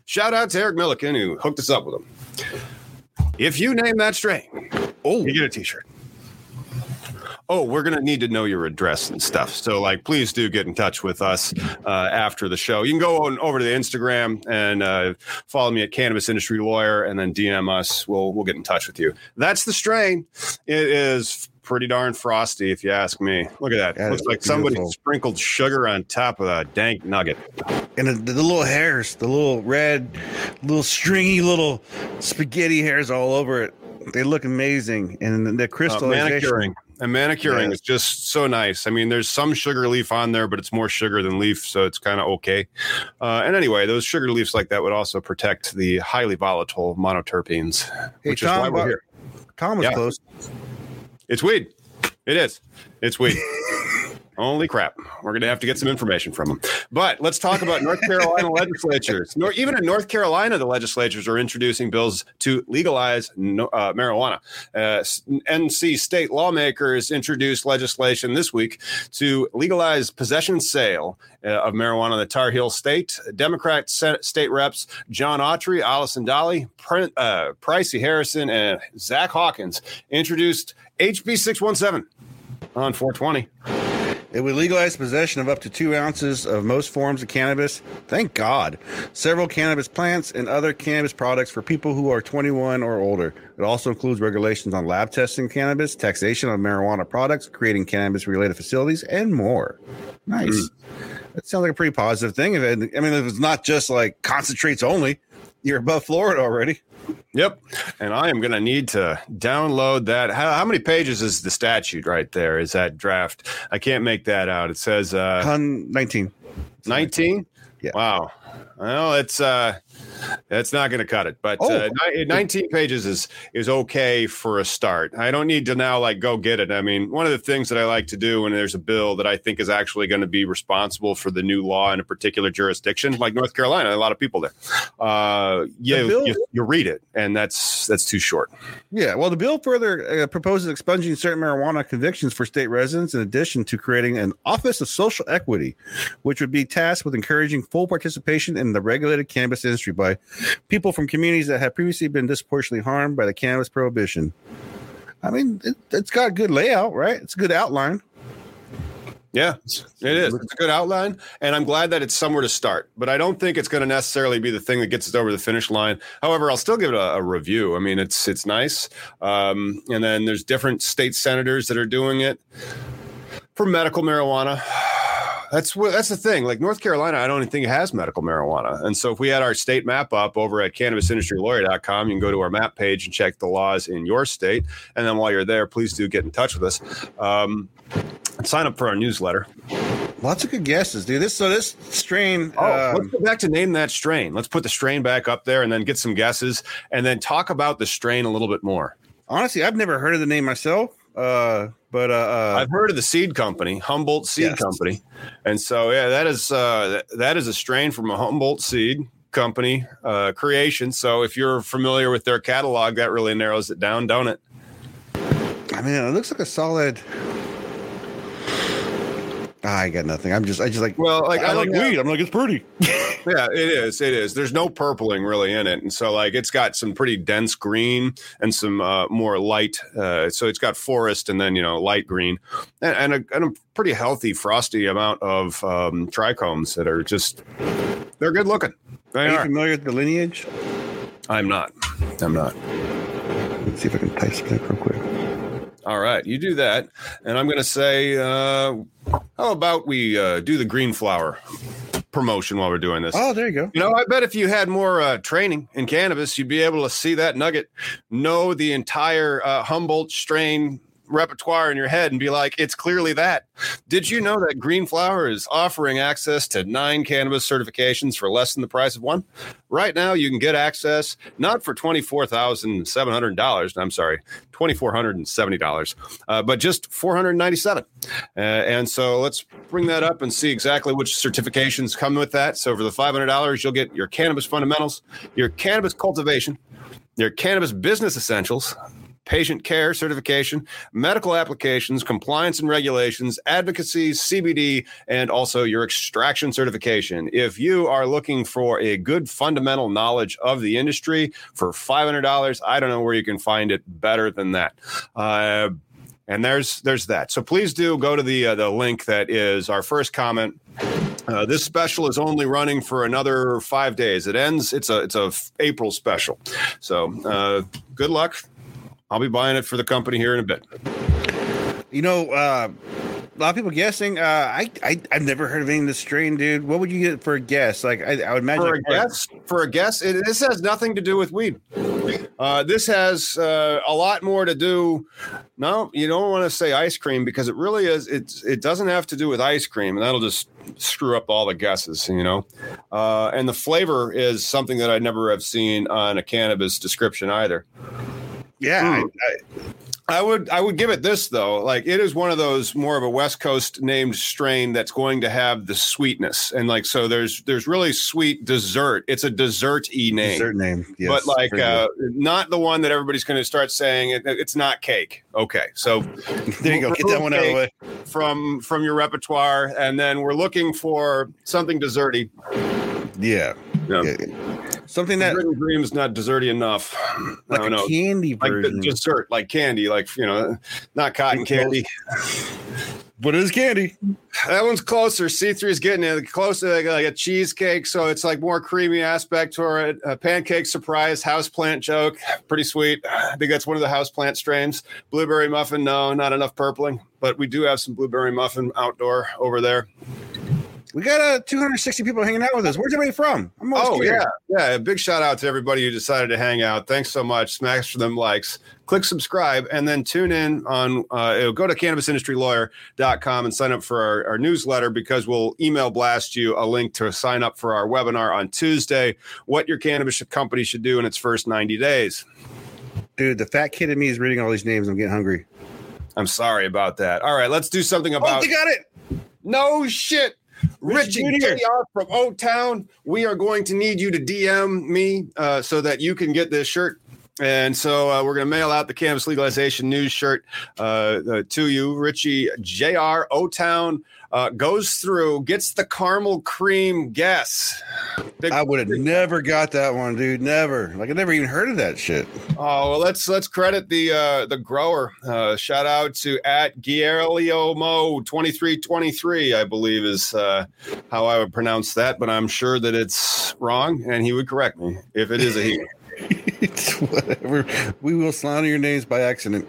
Shout out to Eric Milliken who hooked us up with them. If you name that strain, Oh, you get a t-shirt. Oh, we're gonna need to know your address and stuff. So, like, please do get in touch with us uh, after the show. You can go on over to the Instagram and uh, follow me at Cannabis Industry Lawyer, and then DM us. We'll we'll get in touch with you. That's the strain. It is pretty darn frosty, if you ask me. Look at that. That Looks like somebody beautiful. sprinkled sugar on top of a dank nugget. and the, the little hairs, the little red, little stringy little spaghetti hairs all over it. They look amazing, and the, the Uh, manicuring. And manicuring Yeah. is just so nice. I mean, there's some sugar leaf on there, but it's more sugar than leaf, so it's kind of okay. Uh, and anyway, those sugar leaves like that would also protect the highly volatile monoterpenes, Hey, which is why Tom, we're uh, here. Tom was Yeah. close. It's weed. It is. It's weed. Holy crap. We're going to have to get some information from them. But let's talk about North Carolina legislatures. Nor, even in North Carolina, the legislatures are introducing bills to legalize no, uh, marijuana. Uh, NC state lawmakers introduced legislation this week to legalize possession sale uh, of marijuana in the Tar Heel state. Democrat Senate state reps John Autry, Allison Dahle, Prin- uh, Pricey Harrison, and Zach Hawkins introduced HB 617 on 420. It would legalize possession of up to two ounces of most forms of cannabis. Thank God. Several cannabis plants and other cannabis products for people who are 21 or older. It also includes regulations on lab testing cannabis, taxation of marijuana products, creating cannabis related facilities, and more. Nice. Hmm. That sounds like a pretty positive thing. If I mean, if it's not just like concentrates only, you're above Florida already. Yep. And I am going to need to download that. How, how many pages is the statute right there? Is that draft? I can't make that out. It says uh, Hun 19. 19. Yeah. Wow. Well, it's uh, it's not going to cut it, but Oh. uh, 19 pages is is okay for a start. I don't need to now like go get it. I mean, one of the things that I like to do when there's a bill that I think is actually going to be responsible for the new law in a particular jurisdiction, like North Carolina, a lot of people there. Uh, yeah, bill- you, you read it, and that's that's too short. Yeah, well, the bill further uh, proposes expunging certain marijuana convictions for state residents, in addition to creating an Office of Social Equity, which would be tasked with encouraging full participation in the regulated cannabis industry by people from communities that have previously been disproportionately harmed by the cannabis prohibition. I mean, it, it's got a good layout, right? It's a good outline. Yeah, it is. It's a good outline, and I'm glad that it's somewhere to start. But I don't think it's going to necessarily be the thing that gets us over the finish line. However, I'll still give it a, a review. I mean, it's it's nice. Um, and then there's different state senators that are doing it for medical marijuana. That's what that's the thing. Like North Carolina, I don't even think it has medical marijuana. And so if we had our state map up over at cannabisindustrylawyer.com, you can go to our map page and check the laws in your state. And then while you're there, please do get in touch with us. Um, sign up for our newsletter. Lots of good guesses, dude. This so this strain. Oh, um, let's go back to name that strain. Let's put the strain back up there and then get some guesses and then talk about the strain a little bit more. honestly, I've never heard of the name myself. Uh, but uh, uh I've heard of the seed company, Humboldt Seed Yes. Company, and so yeah, that is uh, that- that is a strain from a Humboldt Seed Company uh, creation. So if you're familiar with their catalog, that really narrows it down, don't it? I mean, it looks like a solid. I got nothing. I'm just, I just like. Well, like I, like don't weed. I'm like, it's pretty. Yeah, it is. It is. There's no purpling really in it, and so like it's got some pretty dense green and some uh, more light. Uh, so it's got forest and then you know light green, and, and, a, and a pretty healthy frosty amount of um, trichomes that are just they're good looking. They Are you are. familiar with the lineage? I'm not. I'm not. Let's see if I can type something real quick. All right, you do that, and I'm going to say, uh, how about we uh, do the green flower promotion while we're doing this? Oh, there you go. You know, I bet if you had more uh, training in cannabis, you'd be able to see that nugget, know the entire uh, Humboldt strain repertoire in your head, and be like, it's clearly that. Did you know that Green Flower is offering access to nine cannabis certifications for less than the price of one? Right now, you can get access not for $24,700. I'm sorry, $2,470, uh, but just 497. Uh, and so let's bring that up and see exactly which certifications come with that. So for the $500, you'll get your cannabis fundamentals, your cannabis cultivation, your cannabis business essentials, patient care certification, medical applications, compliance and regulations, advocacy, CBD, and also your extraction certification. If you are looking for a good fundamental knowledge of the industry for $500, I don't know where you can find it better than that. Uh, and there's there's that. So please do go to the uh, the link that is our first comment. Uh, this special is only running for another five days. It ends. It's a it's a April special. So uh, good luck. I'll be buying it for the company here in a bit. You know, uh, a lot of people guessing. Uh, I, I, I've never heard of any of this strain, dude. What would you get for a guess? Like, I, I would imagine For a guess, for a guess, it, this has nothing to do with weed. Uh, this has uh, a lot more to do. No, you don't want to say ice cream because it really is. It's it doesn't have to do with ice cream, and that'll just screw up all the guesses. You know, uh, and the flavor is something that I never have seen on a cannabis description either. Yeah, Hmm. I, I, I would I would give it this though. Like it is one of those more of a West Coast named strain that's going to have the sweetness and like so there's there's really sweet dessert. It's a dessert y name. Dessert name, yes, but like uh, not the one that everybody's going to start saying it, it's not cake. Okay, so there you go. Get that one out of the way. from from your repertoire, and then we're looking for something desserty. Yeah, Yeah. yeah. something that Written dreams not desserty enough. I like don't a know. candy Like the dessert, like candy, like you know, not cotton Pretty close. candy. what is candy? That one's closer. C3 is getting it closer, like, like a cheesecake. So it's like more creamy aspect to it. A pancake surprise, houseplant joke. Pretty sweet. I think that's one of the houseplant strains. Blueberry muffin, no, not enough purpling. But we do have some blueberry muffin outdoor over there. We got uh, 260 people hanging out with us. Where's everybody from? I'm Oh, scared. yeah. Yeah. Big shout out to everybody who decided to hang out. Thanks so much. Smash for them likes. Click subscribe and then tune in on uh, go to cannabisindustrylawyer.com and sign up for our, our newsletter because we'll email blast you a link to sign up for our webinar on Tuesday. What your cannabis company should do in its first 90 days. Dude, the fat kid in me is reading all these names. I'm getting hungry. I'm sorry about that. All right, let's do something Oh, about they got it. No shit. Richie. JR from O Town, we are going to need you to DM me uh, so that you can get this shirt. And so uh, we're going to mail out the cannabis legalization news shirt uh, uh, to you. Richie JR O Town uh, goes through, gets the caramel cream guess. Big- I would have never got that one, dude. Never. Like I never even heard of that shit. Oh well, let's let's credit the uh, the grower. Uh, shout out to at Guillermo twenty three twenty three, I believe is uh, how I would pronounce that, but I'm sure that it's wrong, and he would correct me if it is a he. it's whatever. We will slander your names by accident.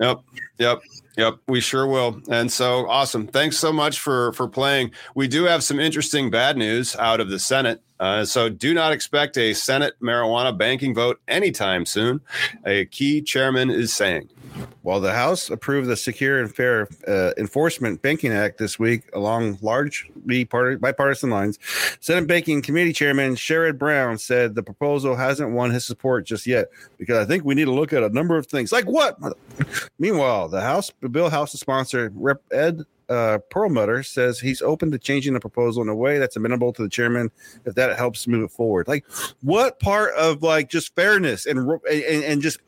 Yep, yep. Yep, we sure will. And so awesome. Thanks so much for for playing. We do have some interesting bad news out of the Senate. Uh, so do not expect a Senate marijuana banking vote anytime soon. A key chairman is saying. While the House approved the Secure and Fair uh, Enforcement Banking Act this week along largely part- bipartisan lines, Senate Banking Committee Chairman Sherrod Brown said the proposal hasn't won his support just yet because I think we need to look at a number of things. Like what? Meanwhile, the House the bill House sponsor Rep Ed uh, Perlmutter says he's open to changing the proposal in a way that's amenable to the chairman if that helps move it forward. Like, what part of like just fairness and and, and just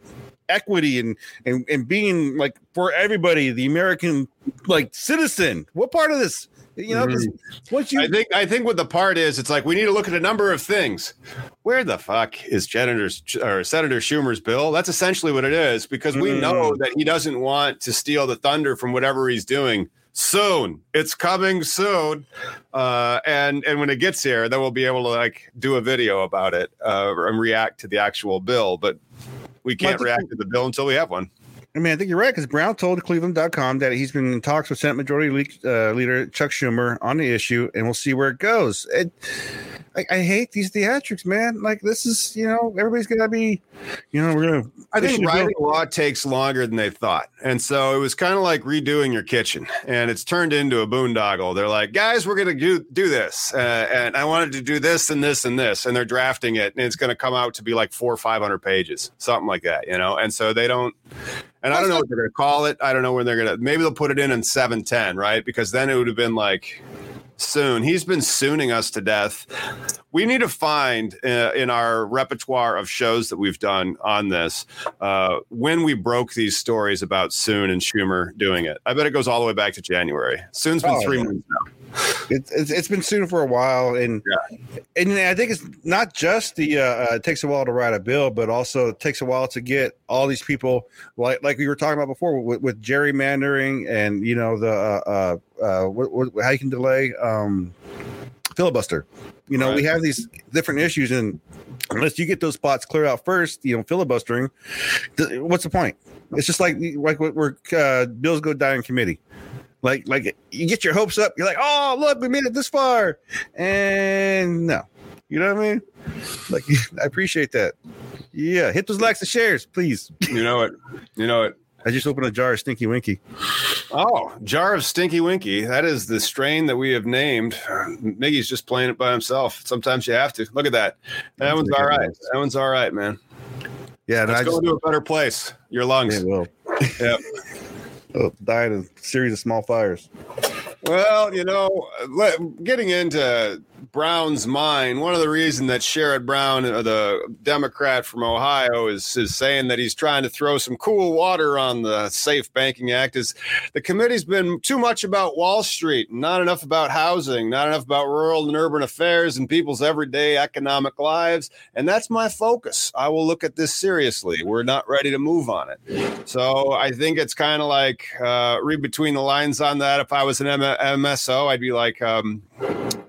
equity and, and and being like for everybody, the American like citizen? What part of this? You know, mm-hmm. what you I think I think what the part is, it's like we need to look at a number of things. Where the fuck is Senator's or Senator Schumer's bill? That's essentially what it is, because we mm. know that he doesn't want to steal the thunder from whatever he's doing soon. It's coming soon. Uh, and and when it gets here, then we'll be able to like do a video about it uh, and react to the actual bill. But we can't react to the bill until we have one. I mean, I think you're right because Brown told Cleveland.com that he's been in talks with Senate Majority uh, Leader Chuck Schumer on the issue, and we'll see where it goes. It, I, I, hate these theatrics, man. Like this is, you know, everybody's gonna be, you know, we're gonna. I think writing law takes longer than they thought, and so it was kind of like redoing your kitchen, and it's turned into a boondoggle. They're like, guys, we're gonna do do this, uh, and I wanted to do this and this and this, and they're drafting it, and it's gonna come out to be like four or five hundred pages, something like that, you know. And so they don't, and I don't know what they're gonna call it. I don't know when they're gonna. Maybe they'll put it in in seven ten, right? Because then it would have been like soon. He's been sooning us to death. We need to find uh, in our repertoire of shows that we've done on this uh, when we broke these stories about Soon and Schumer doing it. I bet it goes all the way back to January. Soon's been oh, three yeah. months now. It's, it's, it's been soon for a while, and yeah. and I think it's not just the uh, uh, it takes a while to write a bill, but also it takes a while to get all these people like like we were talking about before with, with gerrymandering and you know the uh, uh, uh what, what, how you can delay um, filibuster. You know, right. we have these different issues, and unless you get those spots cleared out first, you know, filibustering, th- what's the point? It's just like like where uh, bills go down in committee. Like, like you get your hopes up. You're like, oh, look, we made it this far, and no, you know what I mean? Like, I appreciate that. Yeah, hit those likes and shares, please. You know it. You know it. I just opened a jar of Stinky Winky. Oh, jar of Stinky Winky. That is the strain that we have named. Miggy's just playing it by himself. Sometimes you have to. Look at that. That one's all right. That one's all right, man. Yeah, let's go just, to a better place. Your lungs. It will. Yep. oh, died in a series of small fires. Well, you know, getting into Brown's mind, one of the reasons that Sherrod Brown, uh, the Democrat from Ohio, is is saying that he's trying to throw some cool water on the Safe Banking Act is the committee's been too much about Wall Street, not enough about housing, not enough about rural and urban affairs and people's everyday economic lives, and that's my focus. I will look at this seriously. We're not ready to move on it, so I think it's kind of like uh, read between the lines on that. If I was an M- MSO, I'd be like, um,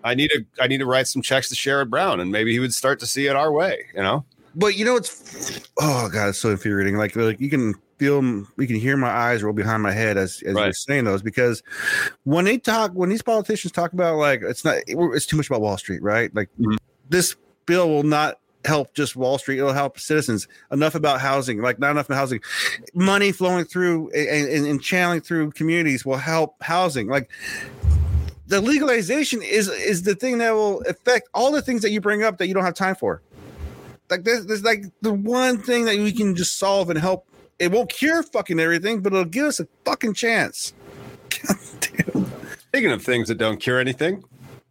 I need to I need to write some checks to Sherrod Brown, and maybe he would start to see it our way. You know. But you know it's oh god, it's so infuriating. Like like you can feel you can hear my eyes roll behind my head as, as right. you're saying those because when they talk when these politicians talk about like it's not it's too much about Wall Street, right? Like mm-hmm. this bill will not help just Wall Street. It'll help citizens. Enough about housing, like not enough about housing. Money flowing through and, and, and channeling through communities will help housing. Like the legalization is is the thing that will affect all the things that you bring up that you don't have time for. Like this, this like the one thing that we can just solve and help. It won't cure fucking everything, but it'll give us a fucking chance. Speaking of things that don't cure anything,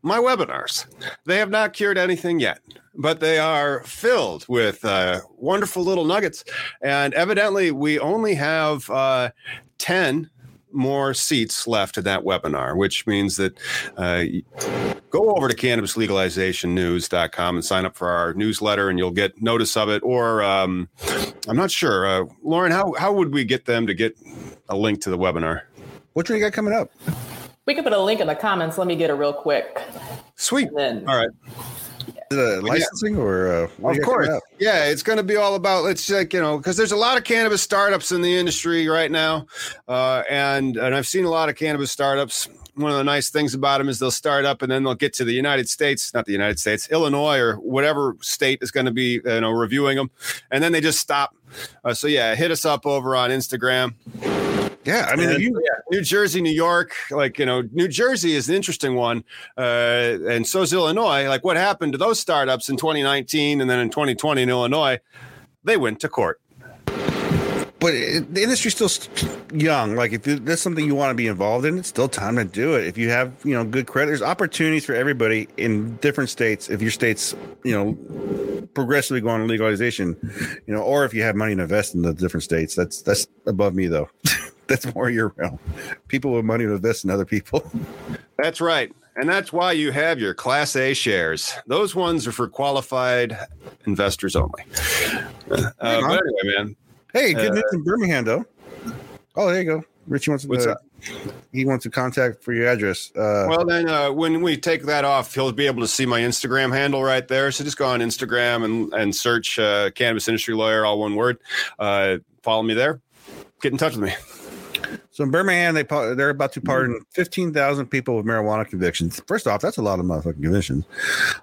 my webinars. They have not cured anything yet, but they are filled with uh, wonderful little nuggets. And evidently, we only have uh, 10 more seats left in that webinar, which means that uh, go over to cannabislegalizationnews.com and sign up for our newsletter, and you'll get notice of it. Or um, I'm not sure, uh, Lauren, how how would we get them to get a link to the webinar? What do you got coming up? We can put a link in the comments. Let me get it real quick. Sweet. Then, All right. It licensing or uh, Of do you got course. Yeah, it's going to be all about it's like you know because there's a lot of cannabis startups in the industry right now, uh, and and I've seen a lot of cannabis startups. One of the nice things about them is they'll start up and then they'll get to the United States, not the United States, Illinois or whatever state is going to be you know reviewing them, and then they just stop. Uh, so yeah, hit us up over on Instagram. Yeah, I mean, you, yeah, New Jersey, New York, like you know, New Jersey is an interesting one, uh, and so is Illinois. Like, what happened to those startups in 2019 and then in 2020 in Illinois? They went to court. but it, the industry's still young. Like if that's something you want to be involved in, it's still time to do it. If you have you know good credit, there's opportunities for everybody in different states. If your state's you know progressively going to legalization, you know, or if you have money to invest in the different states, that's that's above me though. that's more your realm. People with money to invest in other people. That's right, and that's why you have your Class A shares. Those ones are for qualified investors only. Uh, anyway, man, Hey, good Uh, news in Birmingham though. Oh, there you go. Richie wants to. What's uh, up? He wants to contact for your address. Uh, Well, then uh, when we take that off, he'll be able to see my Instagram handle right there. So just go on Instagram and, and search uh, Cannabis Industry Lawyer, all one word. Uh, follow me there. Get in touch with me. So in Birmingham, they they're about to pardon fifteen thousand people with marijuana convictions. First off, that's a lot of motherfucking convictions.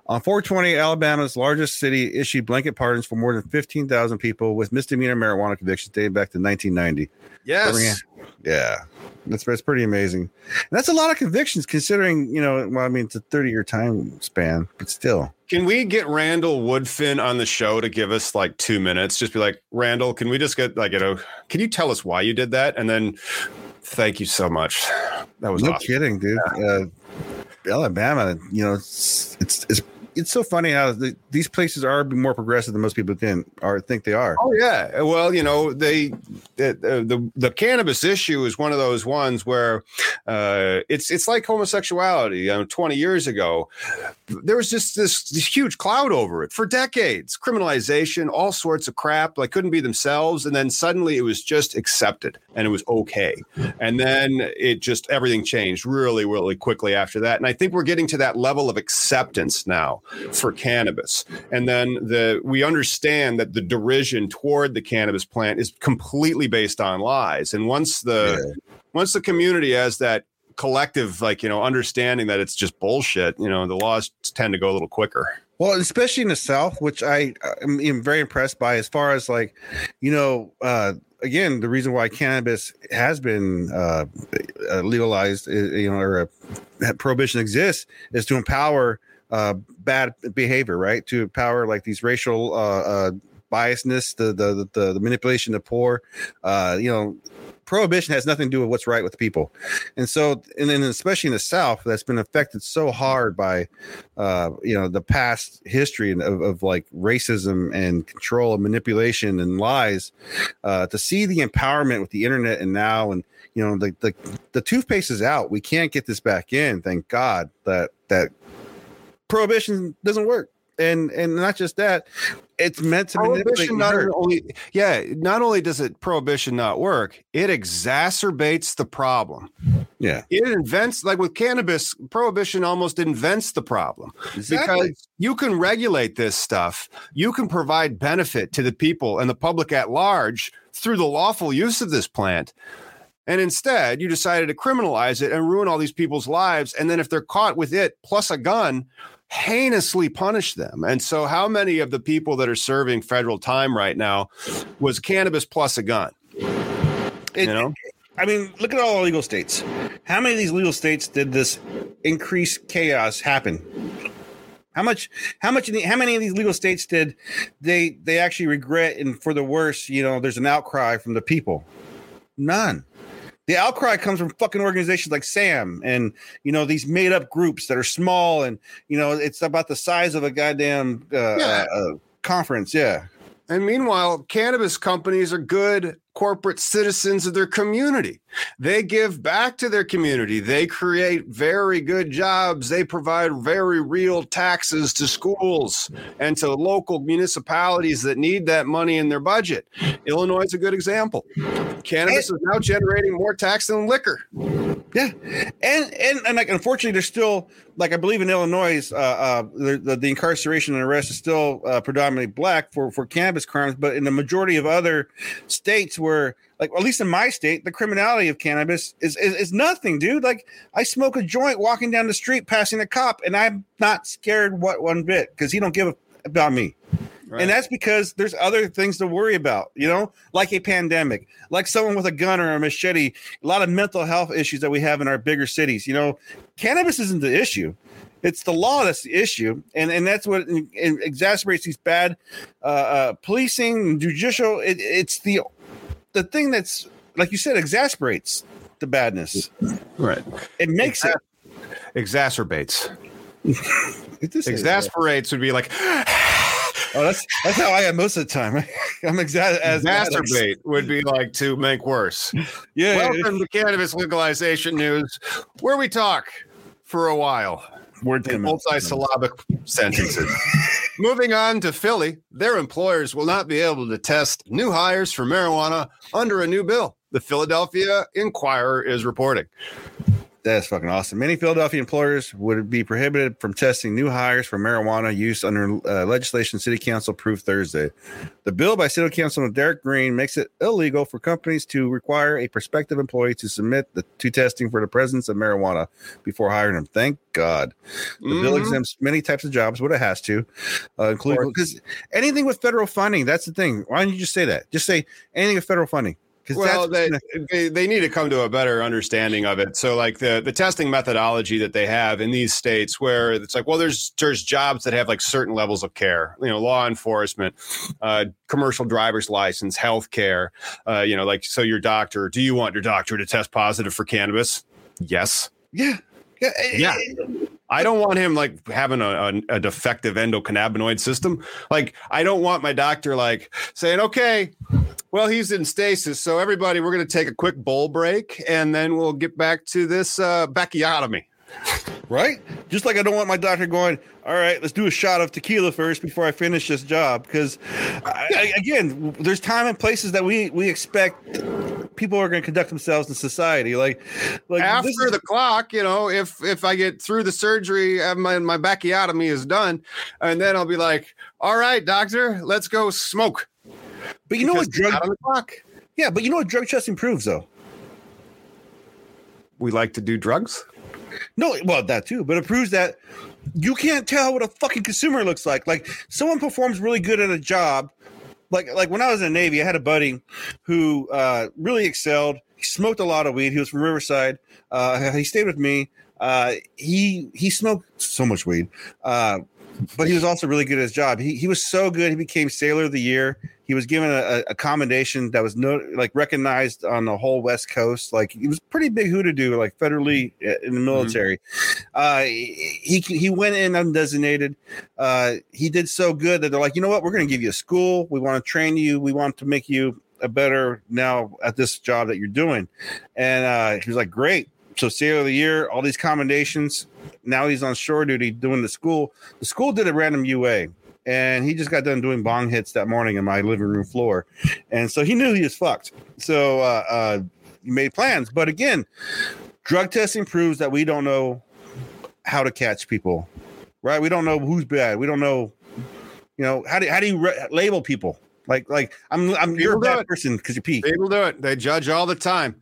On 420, Alabama's largest city issued blanket pardons for more than fifteen thousand people with misdemeanor marijuana convictions dating back to 1990. Yes. Birmingham. Yeah, that's that's pretty amazing. And that's a lot of convictions considering you know. Well, I mean, it's a 30 year time span, but still. Can we get Randall Woodfin on the show to give us like two minutes? Just be like, Randall, can we just get like, you know, can you tell us why you did that? And then thank you so much. That was no awesome. kidding, dude. Uh, Alabama, you know, it's it's it's, it's so funny how the, these places are more progressive than most people think or think they are. Oh yeah. Well, you know, they the the, the cannabis issue is one of those ones where uh, it's it's like homosexuality. You know, twenty years ago, there was just this, this huge cloud over it for decades. Criminalization, all sorts of crap. Like couldn't be themselves, and then suddenly it was just accepted and it was okay. And then it just everything changed really, really quickly after that. And I think we're getting to that level of acceptance now for cannabis. And then the we understand that the derision toward the cannabis plant is completely based on lies. And once the once the community has that collective like you know understanding that it's just bullshit you know the laws tend to go a little quicker Well, especially in the South, which I am very impressed by, as far as like, you know, uh, again, the reason why cannabis has been uh, legalized, uh, you know, or uh, prohibition exists, is to empower uh, bad behavior, right? To power like these racial uh, uh, biasness, the, the the the manipulation of poor, uh, you know. Prohibition has nothing to do with what's right with people, and so, and then especially in the South, that's been affected so hard by uh, you know the past history of, of like racism and control and manipulation and lies uh, to see the empowerment with the internet and now and you know the, the the toothpaste is out we can't get this back in thank god that that prohibition doesn't work. And and not just that it's meant to prohibition not only yeah not only does it prohibition not work it exacerbates the problem. Yeah. It invents like with cannabis prohibition almost invents the problem. Exactly. Because you can regulate this stuff you can provide benefit to the people and the public at large through the lawful use of this plant. And instead you decided to criminalize it and ruin all these people's lives. And then if they're caught with it plus a gun heinously punish them and so how many of the people that are serving federal time right now was cannabis plus a gun It- you know I mean, look at all the legal states. How many of these legal states did this increased chaos happen? How much? How much? How many of these legal states did they they actually regret and for the worse? You know, there's an outcry from the people. None. The outcry comes from fucking organizations like SAM and you know these made up groups that are small and you know it's about the size of a goddamn uh, Yeah. uh, uh, conference. Yeah. And meanwhile, cannabis companies are good corporate citizens of their community. They give back to their community. They create very good jobs. They provide very real taxes to schools and to local municipalities that need that money in their budget. Illinois is a good example. Cannabis is now generating more tax than liquor. Yeah, and and and like unfortunately, there's still like I believe in Illinois, uh, uh, the, the, the incarceration and arrest is still uh, predominantly black for for cannabis crimes, but in the majority of other states where like at least in my state, the criminality of cannabis is, is is nothing, dude. Like I smoke a joint walking down the street, passing a cop, and I'm not scared what one bit because he don't give a about me. Right. And that's because there's other things to worry about, you know, like a pandemic, like someone with a gun or a machete, a lot of mental health issues that we have in our bigger cities. You know, cannabis isn't the issue. It's the law that's the issue, and and that's what exacerbates these bad uh, uh, policing, judicial. It, it's the the thing that's like you said exasperates the badness. Right. It makes Exa- it exacerbates. Exasperates would be like Oh, that's that's how I am most of the time. I'm exa- as exacerbate would be like to make worse. Yeah. Welcome to cannabis legalization news, where we talk for a while. Word in multi-syllabic sentences. Moving on to Philly, their employers will not be able to test new hires for marijuana under a new bill. The Philadelphia Inquirer is reporting. That's fucking awesome. Many Philadelphia employers would be prohibited from testing new hires for marijuana use under uh, legislation City Council approved Thursday. The bill by City Councilman Derek Green makes it illegal for companies to require a prospective employee to submit the, to testing for the presence of marijuana before hiring them. Thank God. The mm-hmm. bill exempts many types of jobs, what it has to, uh, because anything with federal funding. That's the thing. Why don't you just say that? Just say anything with federal funding well, they, they, they need to come to a better understanding of it. So, like the the testing methodology that they have in these states, where it's like, well, there's there's jobs that have like certain levels of care, you know, law enforcement, uh, commercial driver's license, healthcare, uh, you know, like so your doctor. Do you want your doctor to test positive for cannabis? Yes. Yeah. Yeah. yeah. I don't want him like having a, a, a, defective endocannabinoid system. Like, I don't want my doctor like saying, okay, well, he's in stasis. So, everybody, we're going to take a quick bowl break and then we'll get back to this uh, bacchiotomy. Right? Just like I don't want my doctor going, all right, let's do a shot of tequila first before I finish this job. Because, again, there's time and places that we, we expect people are going to conduct themselves in society. Like, like after is- the clock, you know, if if I get through the surgery, and my my bacchiotomy is done, and then I'll be like, all right, doctor, let's go smoke. But you know what drug on the clock? Yeah, but you know what drug testing proves though. We like to do drugs. No, well, that too, but it proves that you can't tell what a fucking consumer looks like. Like someone performs really good at a job, like like when I was in the Navy, I had a buddy who uh, really excelled. He smoked a lot of weed. He was from Riverside. Uh, he stayed with me. Uh, he he smoked so much weed, uh, but he was also really good at his job. He he was so good. He became Sailor of the Year. He was given a, a commendation that was no like recognized on the whole West Coast. Like he was pretty big who to do, like federally uh, in the military. Mm-hmm. Uh, he he went in undesignated. Uh, he did so good that they're like, you know what, we're going to give you a school. We want to train you. We want to make you a better now at this job that you're doing. And uh, he was like, great. So Sailor of the Year, all these commendations. Now he's on shore duty doing the school. The school did a random UA and he just got done doing bong hits that morning in my living room floor, and so he knew he was fucked. So uh, uh, he made plans, but again, drug testing proves that we don't know how to catch people, right? We don't know who's bad. We don't know, you know, how do how do you re- label people? Like, like I'm, I'm you're a bad person because you pee. People do it. They judge all the time.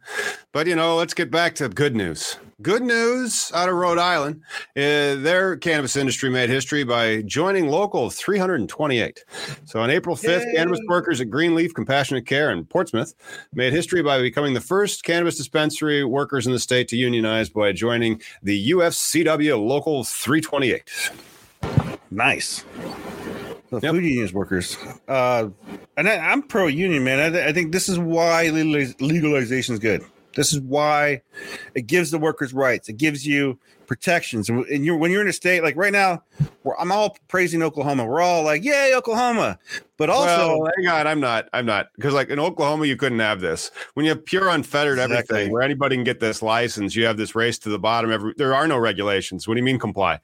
But you know, let's get back to good news. Good news out of Rhode Island. Uh, their cannabis industry made history by joining local 328. So on April 5th, Yay. cannabis workers at Greenleaf Compassionate Care in Portsmouth made history by becoming the first cannabis dispensary workers in the state to unionize by joining the UFCW Local 328. Nice the yep. food unions workers. Uh, and I, am pro union, man. I, th- I, think this is why legalization is good. This is why it gives the workers rights. It gives you protections. And you're when you're in a state like right now, I'm all praising Oklahoma. We're all like, "Yay, Oklahoma!" But also, well, hang on, I'm not, I'm not, because like in Oklahoma, you couldn't have this. When you have pure unfettered Exactly. everything, where anybody can get this license, you have this race to the bottom. Every there are no regulations. What do you mean comply?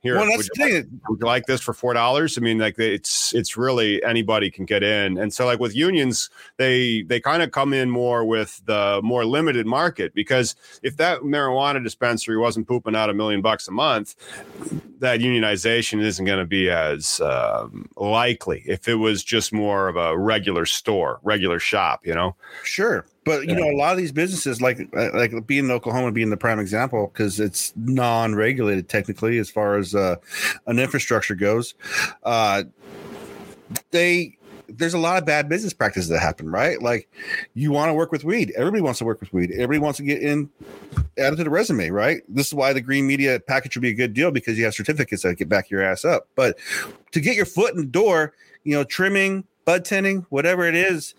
Here, well, would that's you the thing. would you like this for four dollars? I mean, like it's it's really anybody can get in, and so like with unions, they they kind of come in more with the more limited market because if that marijuana dispensary wasn't pooping out a million bucks a month, that unionization isn't going to be as um, likely if it was just more of a regular store, regular shop, you know. Sure, but you Yeah. know, a lot of these businesses, like like being in Oklahoma, being the prime example, because it's non-regulated technically as far as uh, an infrastructure goes. Uh, they there's a lot of bad business practices that happen, right? Like you want to work with weed. Everybody wants to work with weed. Everybody wants to get in added to the resume, right? This is why the green media package would be a good deal because you have certificates that get back your ass up. But to get your foot in the door, you know, trimming, bud tending, whatever it is,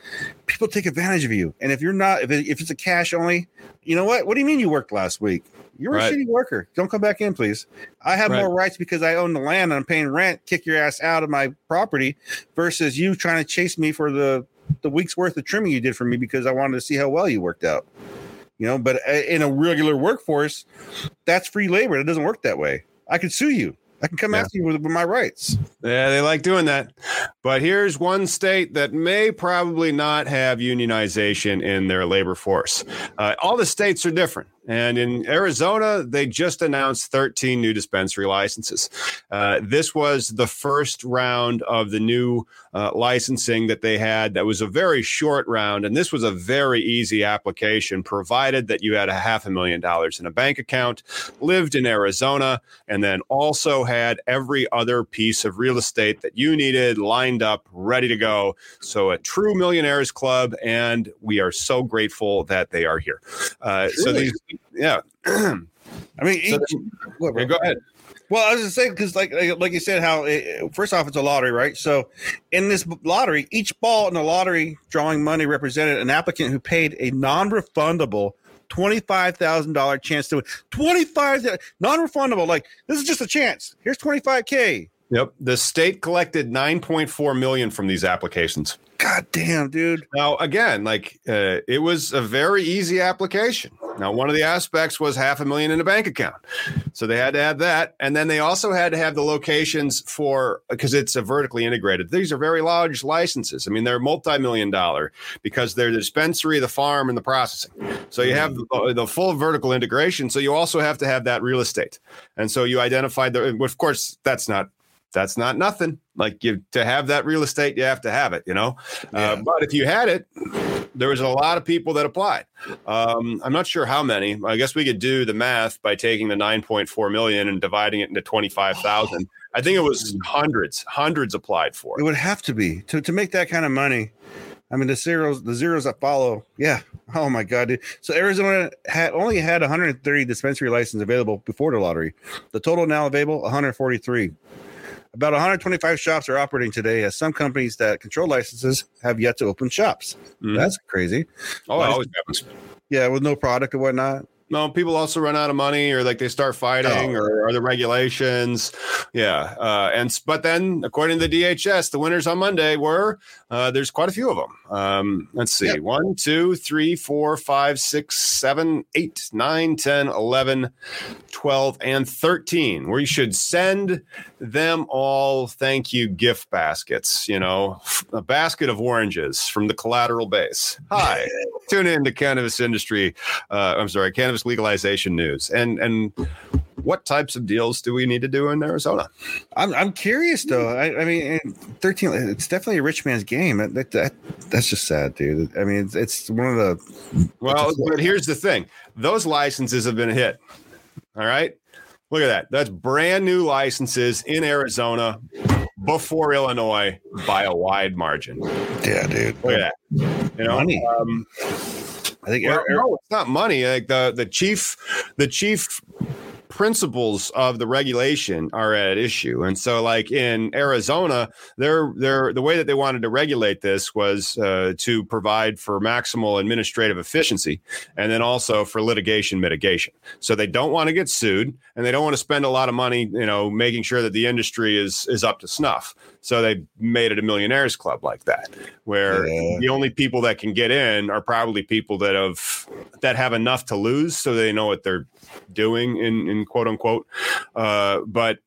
people take advantage of you. And if you're not, if, it, if it's a cash only, you know what? What do you mean you worked last week? You're Right. a shitty worker. Don't come back in, please. I have Right. more rights because I own the land and I'm paying rent. Kick your ass out of my property versus you trying to chase me for the the week's worth of trimming you did for me because I wanted to see how well you worked out. You know, but uh, in a regular workforce, that's free labor. It doesn't work that way. I could sue you. I can come Yeah. after you with, with my rights. Yeah, they like doing that. But here's one state that may probably not have unionization in their labor force. Uh, all the states are different. And in Arizona, they just announced 13 new dispensary licenses. Uh, this was the first round of the new uh, licensing that they had. That was a very short round. And this was a very easy application, provided that you had a half a million dollars in a bank account, lived in Arizona, and then also had every other piece of real estate that you needed lined up, ready to go. So, a true millionaires club, and we are so grateful that they are here. Uh, so, these, yeah. I mean, So each-? Go ahead. Well, I was just saying because, like, like, you said, how it, first off, it's a lottery, right? So, in this lottery, each ball in the lottery drawing money represented an applicant who paid a non-refundable twenty-five thousand dollar chance to win. Twenty-five non-refundable. Like this is just a chance. Here's twenty-five k. Yep. The state collected 9.4 million from these applications. God damn, dude. Now, again, like uh, it was a very easy application. Now, one of the aspects was half a million in a bank account. So they had to have that. And then they also had to have the locations for, because it's a vertically integrated. These are very large licenses. I mean, they're multi million dollar because they're the dispensary, the farm, and the processing. So you have the, the full vertical integration. So you also have to have that real estate. And so you identified the, of course, that's not. That's not nothing. Like you to have that real estate, you have to have it, you know. Uh, but if you had it, there was a lot of people that applied. Um, I'm not sure how many. I guess we could do the math by taking the 9.4 million and dividing it into 25,000. I think it was hundreds, hundreds applied for It it. would have to be to to make that kind of money. I mean, the zeros, the zeros that follow. Yeah. Oh my god, dude. So Arizona had only had 130 dispensary licenses available before the lottery. The total now available 143. About 125 shops are operating today, as some companies that control licenses have yet to open shops. Mhm. That's crazy. Oh, it always happens. Yeah, with no product or whatnot. No, people also run out of money, or like they start fighting, Oh. or, or the regulations. Yeah, uh, and but then according to the DHS, the winners on Monday were uh, there's quite a few of them. Um, let's see, Yeah. one, two, three, four, five, six, seven, eight, nine, 10, 11, 12, and 13. We should send them all thank you gift baskets. You know, a basket of oranges from the collateral base. Hi, tune in to cannabis industry uh, I'm sorry, cannabis legalization news. And and what types of deals do we need to do in Arizona? I'm I'm curious though. I, I mean, 13. It's definitely a rich man's game. That, that, that that's just sad, dude. I mean, it's, it's one of the Well, but here's the thing: those licenses have been hit. All right, look at that. That's brand new licenses in Arizona before Illinois by a wide margin. Yeah, dude. Look at that. You know, Money. Um, I think Well, no, it's not money. Like the the chief the chief principles of the regulation are at issue. And so like in Arizona, they're they're the way that they wanted to regulate this was uh, to provide for maximal administrative efficiency and then also for litigation mitigation. So they don't want to get sued and they don't want to spend a lot of money, you know, making sure that the industry is is up to snuff. So they made it a millionaires club like that, where Yeah. the only people that can get in are probably people that have that have enough to lose, so they know what they're doing in in quote unquote. Uh, but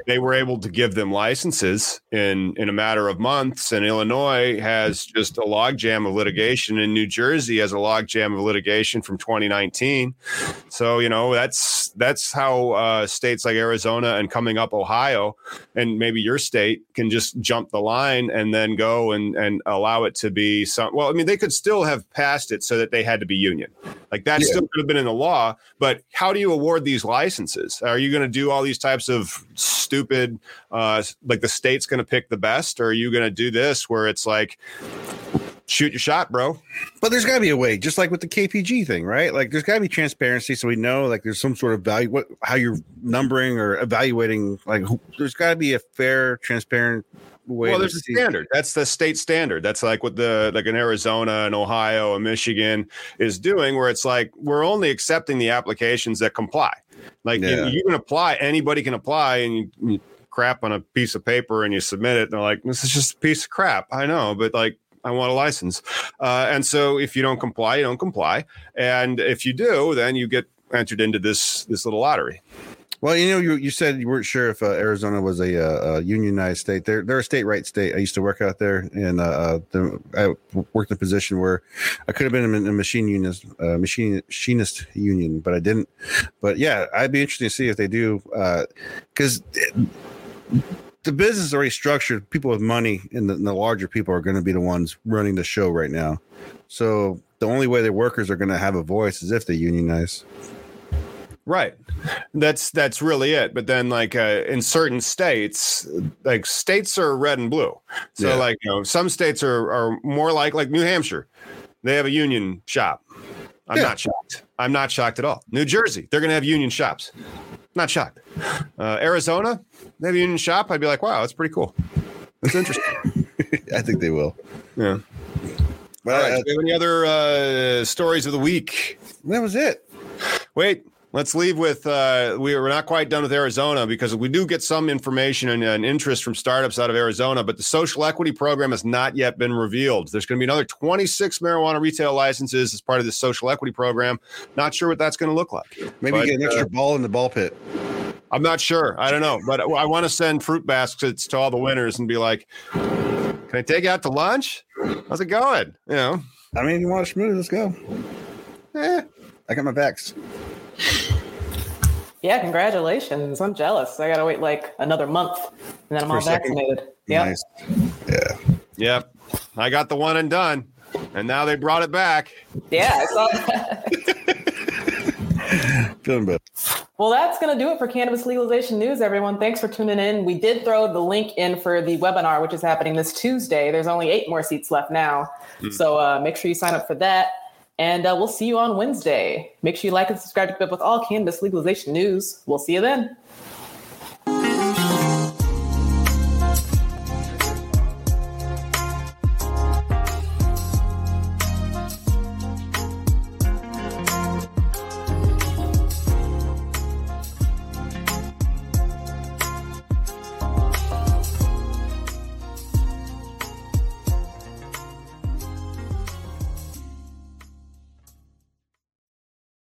they were able to give them licenses in in a matter of months. And illinois has just a logjam of litigation and new jersey has a logjam of litigation from 2019 so you know that's that's how uh, states like arizona and coming up ohio and maybe your state can just jump the line and then go and and allow it to be some well i mean they could still have passed it so that they had to be union. Like that Yeah. still could have been in the law but how do you award these licenses? Are you going to do all these types of stupid uh like the state's going to pick the best or are you going to do this where it's like shoot your shot bro But there's got to be a way, just like with the KPG thing, right? Like there's got to be transparency, so we know like there's some sort of value, what how you're numbering or evaluating. Like who, there's got to be a fair, transparent way. well there's a standard that's the state standard that's like what the like in arizona and ohio and michigan is doing where it's like we're only accepting the applications that comply like you, you can apply anybody can apply and you, you crap on a piece of paper and you submit it and they're like this is just a piece of crap i know but like I want a license. Uh, and so if you don't comply, you don't comply. And if you do, then you get entered into this this little lottery. Well, you know, you, you said you weren't sure if uh, Arizona was a, uh, a unionized state. They're they're a state right state. I used to work out there, and uh, uh, the, I worked in a position where I could have been in a machine unionist, uh, machine machinist union, but I didn't. But yeah, I'd be interested to see if they do, because the business is already structured. People with money and the, and the larger people are going to be the ones running the show right now. So the only way the workers are going to have a voice is if they unionize. Right. That's that's really it. But then like uh, in certain states, like states are red and blue. So Yeah. like you know, some states are are more like like New Hampshire. They have a union shop. I'm Yeah. not shocked. I'm not shocked at all. New Jersey, they're going to have union shops. Not shocked. Uh, Arizona, they a union shop. I'd be like, wow, that's pretty cool. That's interesting. I think they will. yeah. But All right. Do have any other uh, stories of the week? that was it. Wait, let's leave with uh, we, we're not quite done with Arizona because we do get some information and, and interest from startups out of Arizona, but the social equity program has not yet been revealed. There's going to be another 26 marijuana retail licenses as part of the social equity program. Not sure what that's going to look like. Maybe But, get an extra ball in the ball pit. I'm not sure. I don't know, but I want to send fruit baskets to all the winners and be like, "Can I take you out to lunch? How's it going?" You know, I mean, you want to schmooze? Let's go. eh, I got my vax. Yeah, congratulations. I'm jealous. I gotta wait like another month and then I'm For all vaccinated. Yeah. Nice. Yeah. yep. I got the one and done, and now they brought it back. Yeah, I saw that. Feeling better. Well, that's going to do it for cannabis legalization news, everyone. Thanks for tuning in. We did throw the link in for the webinar, which is happening this Tuesday. There's only eight more seats left now. So uh, make sure you sign up for that. And uh, we'll see you on Wednesday. Make sure you like and subscribe to keep up with all cannabis legalization news. We'll see you then.